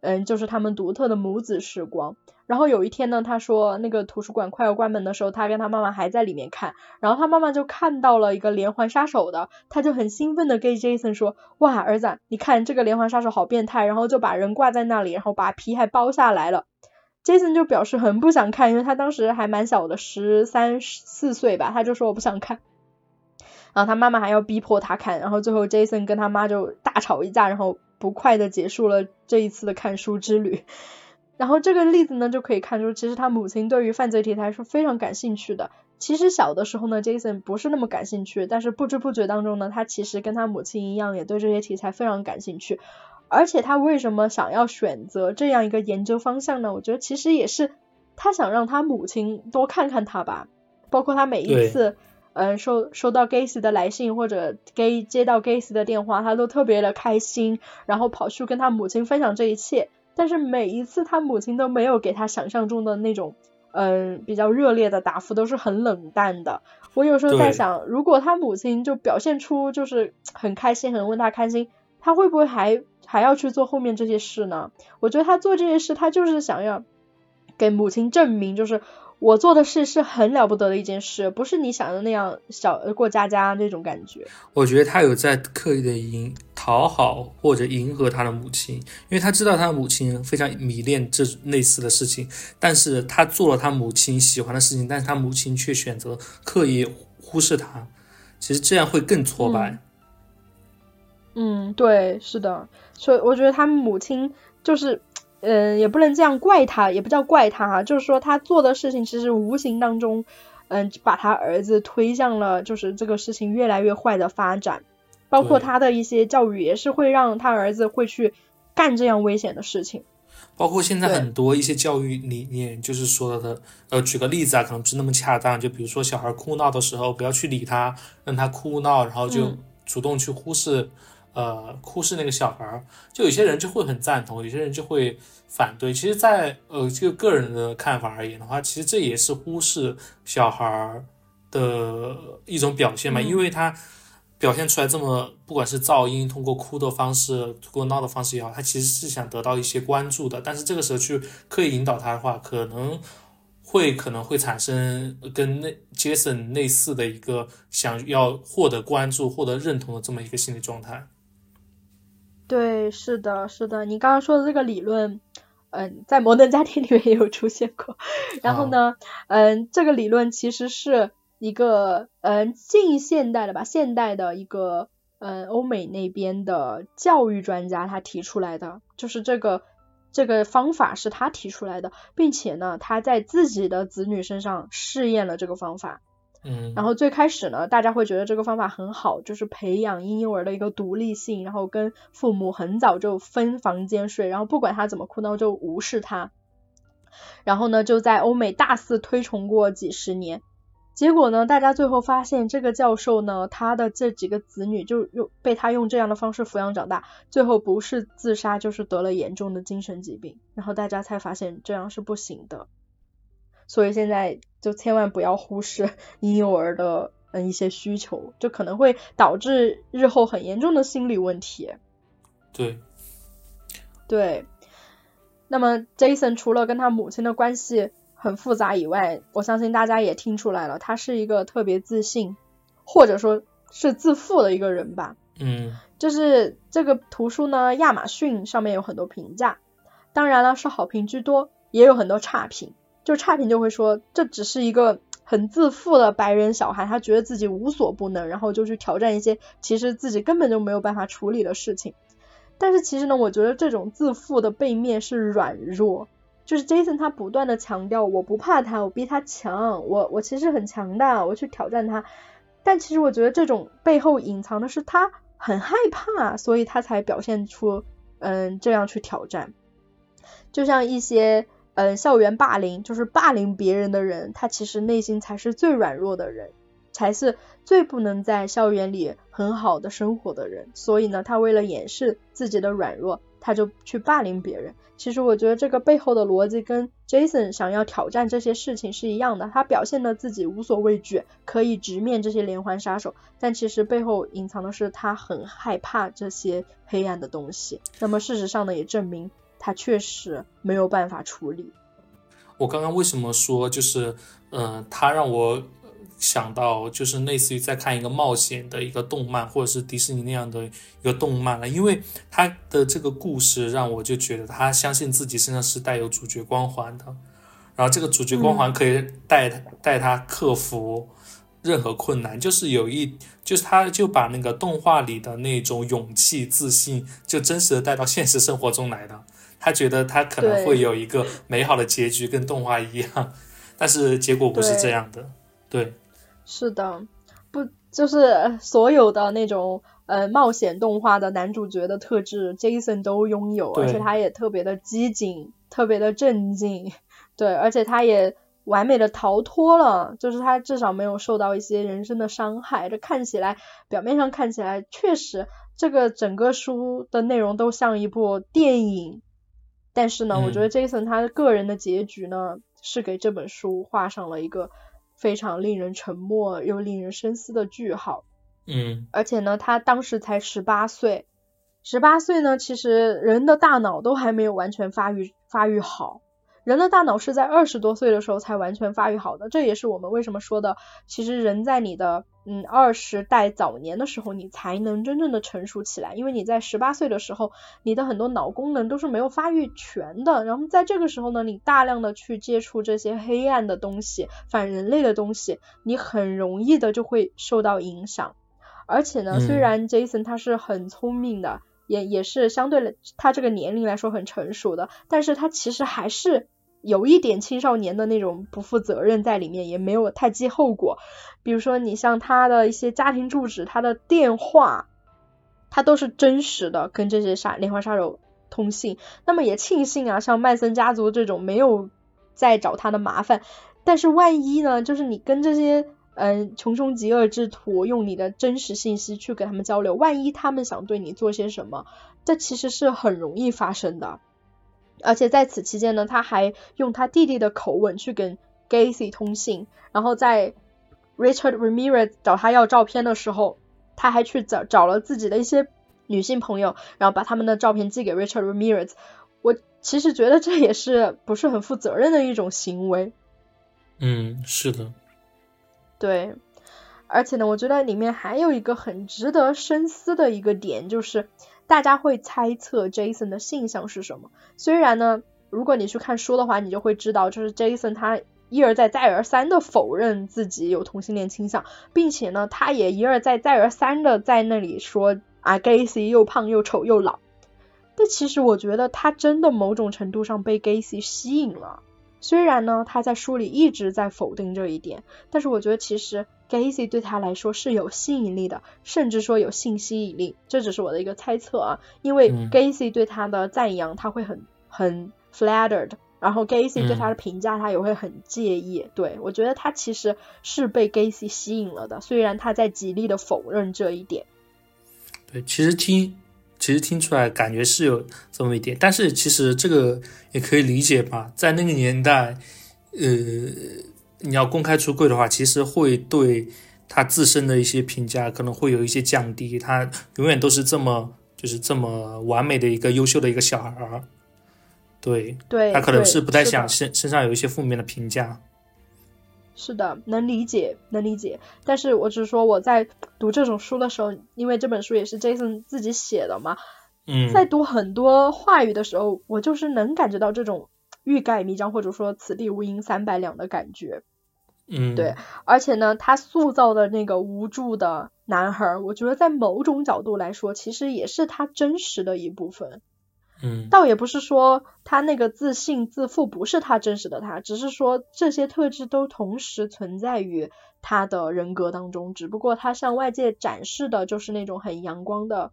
嗯，就是他们独特的母子时光。然后有一天呢，他说那个图书馆快要关门的时候，他跟他妈妈还在里面看。然后他妈妈就看到了一个连环杀手的，他就很兴奋的跟 Jason 说：“哇，儿子，你看这个连环杀手好变态。”然后就把人挂在那里，然后把皮还剥下来了。Jason 就表示很不想看，因为他当时还蛮小的，十三四岁吧，他就说我不想看。然后他妈妈还要逼迫他看，然后最后 Jason 跟他妈就大吵一架，然后。不快的结束了这一次的看书之旅，然后这个例子呢就可以看出，其实他母亲对于犯罪题材是非常感兴趣的。其实小的时候呢，Jason 不是那么感兴趣，但是不知不觉当中呢，他其实跟他母亲一样，也对这些题材非常感兴趣。而且他为什么想要选择这样一个研究方向呢？我觉得其实也是他想让他母亲多看看他吧，包括他每一次。嗯，收收到 Gacy 的来信或者 Gay 接到 Gacy 的电话，他都特别的开心，然后跑去跟他母亲分享这一切。但是每一次他母亲都没有给他想象中的那种，嗯，比较热烈的答复，都是很冷淡的。我有时候在想，如果他母亲就表现出就是很开心，很为他开心，他会不会还还要去做后面这些事呢？我觉得他做这些事，他就是想要给母亲证明，就是。我做的事是很了不得的一件事，不是你想的那样小过家家那种感觉。我觉得他有在刻意的迎讨好或者迎合他的母亲，因为他知道他的母亲非常迷恋这类似的事情，但是他做了他母亲喜欢的事情，但是他母亲却选择刻意忽视他，其实这样会更挫败。嗯，对，是的，所以我觉得他母亲就是。嗯，也不能这样怪他，也不叫怪他哈，就是说他做的事情其实无形当中，嗯，把他儿子推向了就是这个事情越来越坏的发展，包括他的一些教育也是会让他儿子会去干这样危险的事情。包括现在很多一些教育理念，就是说的，呃，举个例子啊，可能不是那么恰当，就比如说小孩哭闹的时候，不要去理他，让他哭闹，然后就主动去忽视。呃，忽视那个小孩儿，就有些人就会很赞同，有些人就会反对。其实，在呃这个个人的看法而言的话，其实这也是忽视小孩儿的一种表现嘛，因为他表现出来这么，不管是噪音，通过哭的方式，通过闹的方式也好，他其实是想得到一些关注的。但是这个时候去刻意引导他的话，可能。会可能会产生跟那 Jason 类似的一个想要获得关注、获得认同的这么一个心理状态。对，是的，是的，你刚刚说的这个理论，嗯，在摩登家庭里面也有出现过。然后呢，嗯，这个理论其实是一个嗯近现代的吧，现代的一个嗯欧美那边的教育专家他提出来的，就是这个这个方法是他提出来的，并且呢，他在自己的子女身上试验了这个方法。嗯，然后最开始呢，大家会觉得这个方法很好，就是培养婴幼儿的一个独立性，然后跟父母很早就分房间睡，然后不管他怎么哭闹就无视他。然后呢，就在欧美大肆推崇过几十年。结果呢，大家最后发现这个教授呢，他的这几个子女就用被他用这样的方式抚养长大，最后不是自杀就是得了严重的精神疾病。然后大家才发现这样是不行的。所以现在就千万不要忽视婴幼儿的嗯一些需求，就可能会导致日后很严重的心理问题。对，对。那么 Jason 除了跟他母亲的关系很复杂以外，我相信大家也听出来了，他是一个特别自信，或者说是自负的一个人吧。嗯，就是这个图书呢，亚马逊上面有很多评价，当然了是好评居多，也有很多差评。就差评就会说，这只是一个很自负的白人小孩，他觉得自己无所不能，然后就去挑战一些其实自己根本就没有办法处理的事情。但是其实呢，我觉得这种自负的背面是软弱，就是 Jason 他不断的强调，我不怕他，我比他强，我我其实很强大，我去挑战他。但其实我觉得这种背后隐藏的是他很害怕，所以他才表现出嗯这样去挑战。就像一些。嗯，校园霸凌就是霸凌别人的人，他其实内心才是最软弱的人，才是最不能在校园里很好的生活的人。所以呢，他为了掩饰自己的软弱，他就去霸凌别人。其实我觉得这个背后的逻辑跟 Jason 想要挑战这些事情是一样的。他表现的自己无所畏惧，可以直面这些连环杀手，但其实背后隐藏的是他很害怕这些黑暗的东西。那么事实上呢，也证明。他确实没有办法处理。我刚刚为什么说就是，嗯，他让我想到就是类似于在看一个冒险的一个动漫，或者是迪士尼那样的一个动漫了。因为他的这个故事让我就觉得他相信自己身上是带有主角光环的，然后这个主角光环可以带带他克服任何困难。就是有一，就是他就把那个动画里的那种勇气、自信，就真实的带到现实生活中来的。他觉得他可能会有一个美好的结局，跟动画一样，<laughs> 但是结果不是这样的。对，是的，不就是所有的那种呃冒险动画的男主角的特质，Jason 都拥有，而且他也特别的机警，特别的镇静，<laughs> 对，而且他也完美的逃脱了，就是他至少没有受到一些人生的伤害。这看起来表面上看起来确实，这个整个书的内容都像一部电影。但是呢，我觉得 Jason 他个人的结局呢，是给这本书画上了一个非常令人沉默又令人深思的句号。嗯，而且呢，他当时才十八岁，十八岁呢，其实人的大脑都还没有完全发育发育好。人的大脑是在二十多岁的时候才完全发育好的，这也是我们为什么说的，其实人在你的嗯二十代早年的时候，你才能真正的成熟起来，因为你在十八岁的时候，你的很多脑功能都是没有发育全的，然后在这个时候呢，你大量的去接触这些黑暗的东西、反人类的东西，你很容易的就会受到影响。而且呢，虽然 Jason 他是很聪明的。也也是相对来他这个年龄来说很成熟的，但是他其实还是有一点青少年的那种不负责任在里面，也没有太记后果。比如说你像他的一些家庭住址、他的电话，他都是真实的跟这些杀连环杀手通信。那么也庆幸啊，像曼森家族这种没有再找他的麻烦。但是万一呢，就是你跟这些。嗯，穷凶极恶之徒用你的真实信息去跟他们交流，万一他们想对你做些什么，这其实是很容易发生的。而且在此期间呢，他还用他弟弟的口吻去跟 Gacy 通信，然后在 Richard Ramirez 找他要照片的时候，他还去找找了自己的一些女性朋友，然后把他们的照片寄给 Richard Ramirez。我其实觉得这也是不是很负责任的一种行为。嗯，是的。对，而且呢，我觉得里面还有一个很值得深思的一个点，就是大家会猜测 Jason 的性向是什么。虽然呢，如果你去看书的话，你就会知道，就是 Jason 他一而再再而三的否认自己有同性恋倾向，并且呢，他也一而再再而三的在那里说啊，Gacy 又胖又丑又老。但其实我觉得他真的某种程度上被 Gacy 吸引了。虽然呢，他在书里一直在否定这一点，但是我觉得其实 Gacy 对他来说是有吸引力的，甚至说有性吸引力。这只是我的一个猜测啊，因为 Gacy 对他的赞扬他会很很 flattered，然后 Gacy 对他的评价他也会很介意。对我觉得他其实是被 Gacy 吸引了的，虽然他在极力的否认这一点。对，其实听。其实听出来感觉是有这么一点，但是其实这个也可以理解吧，在那个年代，呃，你要公开出柜的话，其实会对他自身的一些评价可能会有一些降低。他永远都是这么就是这么完美的一个优秀的一个小孩儿，对，对他可能是不太想身身上有一些负面的评价。是的，能理解，能理解。但是我只是说，我在读这种书的时候，因为这本书也是 Jason 自己写的嘛，嗯，在读很多话语的时候，我就是能感觉到这种欲盖弥彰，或者说此地无银三百两的感觉。嗯，对。而且呢，他塑造的那个无助的男孩，我觉得在某种角度来说，其实也是他真实的一部分。嗯，倒也不是说他那个自信自负不是他真实的他，只是说这些特质都同时存在于他的人格当中，只不过他向外界展示的就是那种很阳光的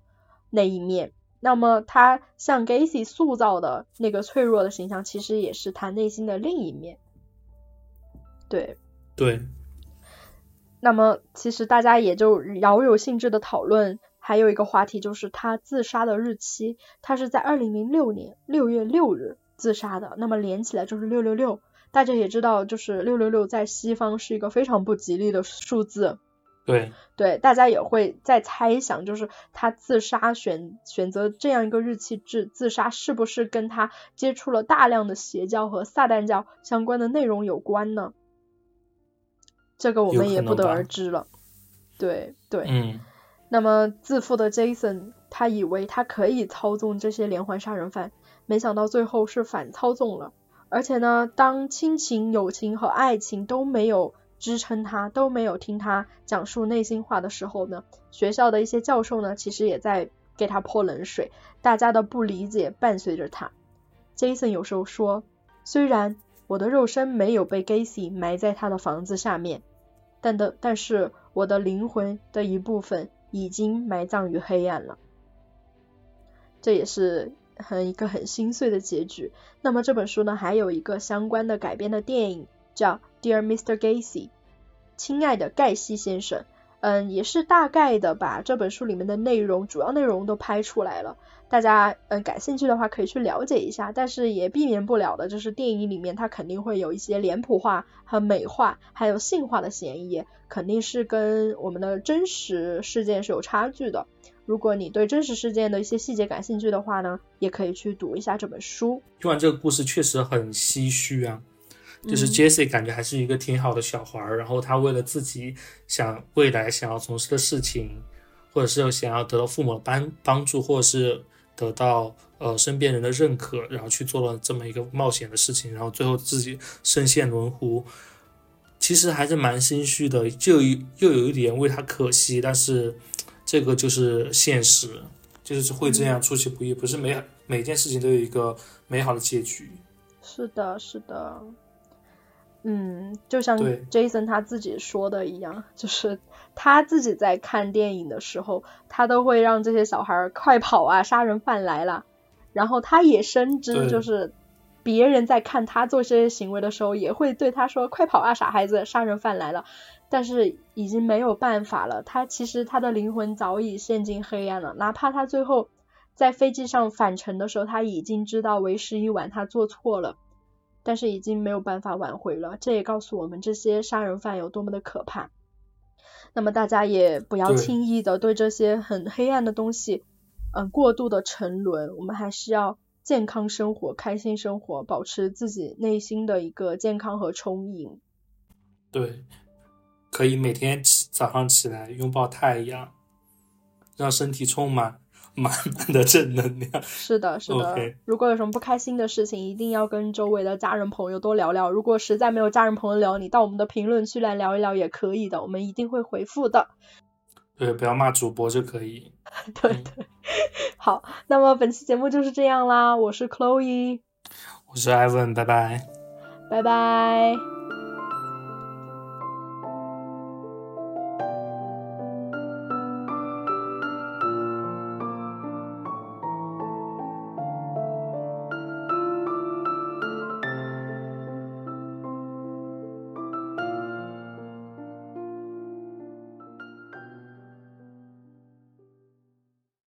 那一面。那么他向 Gacy 塑造的那个脆弱的形象，其实也是他内心的另一面。对，对。那么其实大家也就饶有兴致的讨论。还有一个话题就是他自杀的日期，他是在二零零六年六月六日自杀的，那么连起来就是六六六。大家也知道，就是六六六在西方是一个非常不吉利的数字。对对，大家也会在猜想，就是他自杀选选择这样一个日期自自杀，是不是跟他接触了大量的邪教和撒旦教相关的内容有关呢？这个我们也不得而知了。对对，嗯。那么自负的 Jason，他以为他可以操纵这些连环杀人犯，没想到最后是反操纵了。而且呢，当亲情、友情和爱情都没有支撑他，都没有听他讲述内心话的时候呢，学校的一些教授呢，其实也在给他泼冷水。大家的不理解伴随着他。Jason 有时候说，虽然我的肉身没有被 Gacy 埋在他的房子下面，但的但是我的灵魂的一部分。已经埋葬于黑暗了，这也是很一个很心碎的结局。那么这本书呢，还有一个相关的改编的电影，叫《Dear Mr. Gacy》，亲爱的盖西先生。嗯，也是大概的把这本书里面的内容，主要内容都拍出来了。大家嗯感兴趣的话可以去了解一下，但是也避免不了的就是电影里面它肯定会有一些脸谱化和美化，还有性化的嫌疑，肯定是跟我们的真实事件是有差距的。如果你对真实事件的一些细节感兴趣的话呢，也可以去读一下这本书。听完这个故事确实很唏嘘啊，就是 Jesse 感觉还是一个挺好的小孩儿，然后他为了自己想未来想要从事的事情，或者是想要得到父母的帮帮助，或者是得到呃身边人的认可，然后去做了这么一个冒险的事情，然后最后自己身陷轮毂，其实还是蛮心虚的，就又有一点为他可惜，但是这个就是现实，就是会这样出其不意，不是每每件事情都有一个美好的结局。是的，是的。嗯，就像 Jason 他自己说的一样，就是他自己在看电影的时候，他都会让这些小孩快跑啊，杀人犯来了。然后他也深知，就是别人在看他做这些行为的时候，也会对他说：“快跑啊，傻孩子，杀人犯来了。”但是已经没有办法了，他其实他的灵魂早已陷进黑暗了。哪怕他最后在飞机上返程的时候，他已经知道为时已晚，他做错了。但是已经没有办法挽回了，这也告诉我们这些杀人犯有多么的可怕。那么大家也不要轻易的对这些很黑暗的东西，嗯，过度的沉沦。我们还是要健康生活，开心生活，保持自己内心的一个健康和充盈。对，可以每天起早上起来拥抱太阳，让身体充满。满满的正能量。是的，是的。如果有什么不开心的事情，一定要跟周围的家人朋友多聊聊。如果实在没有家人朋友聊，你到我们的评论区来聊一聊也可以的，我们一定会回复的。对，不要骂主播就可以。<laughs> 对对，好，那么本期节目就是这样啦。我是 Chloe，我是 Ivan，拜拜，拜拜。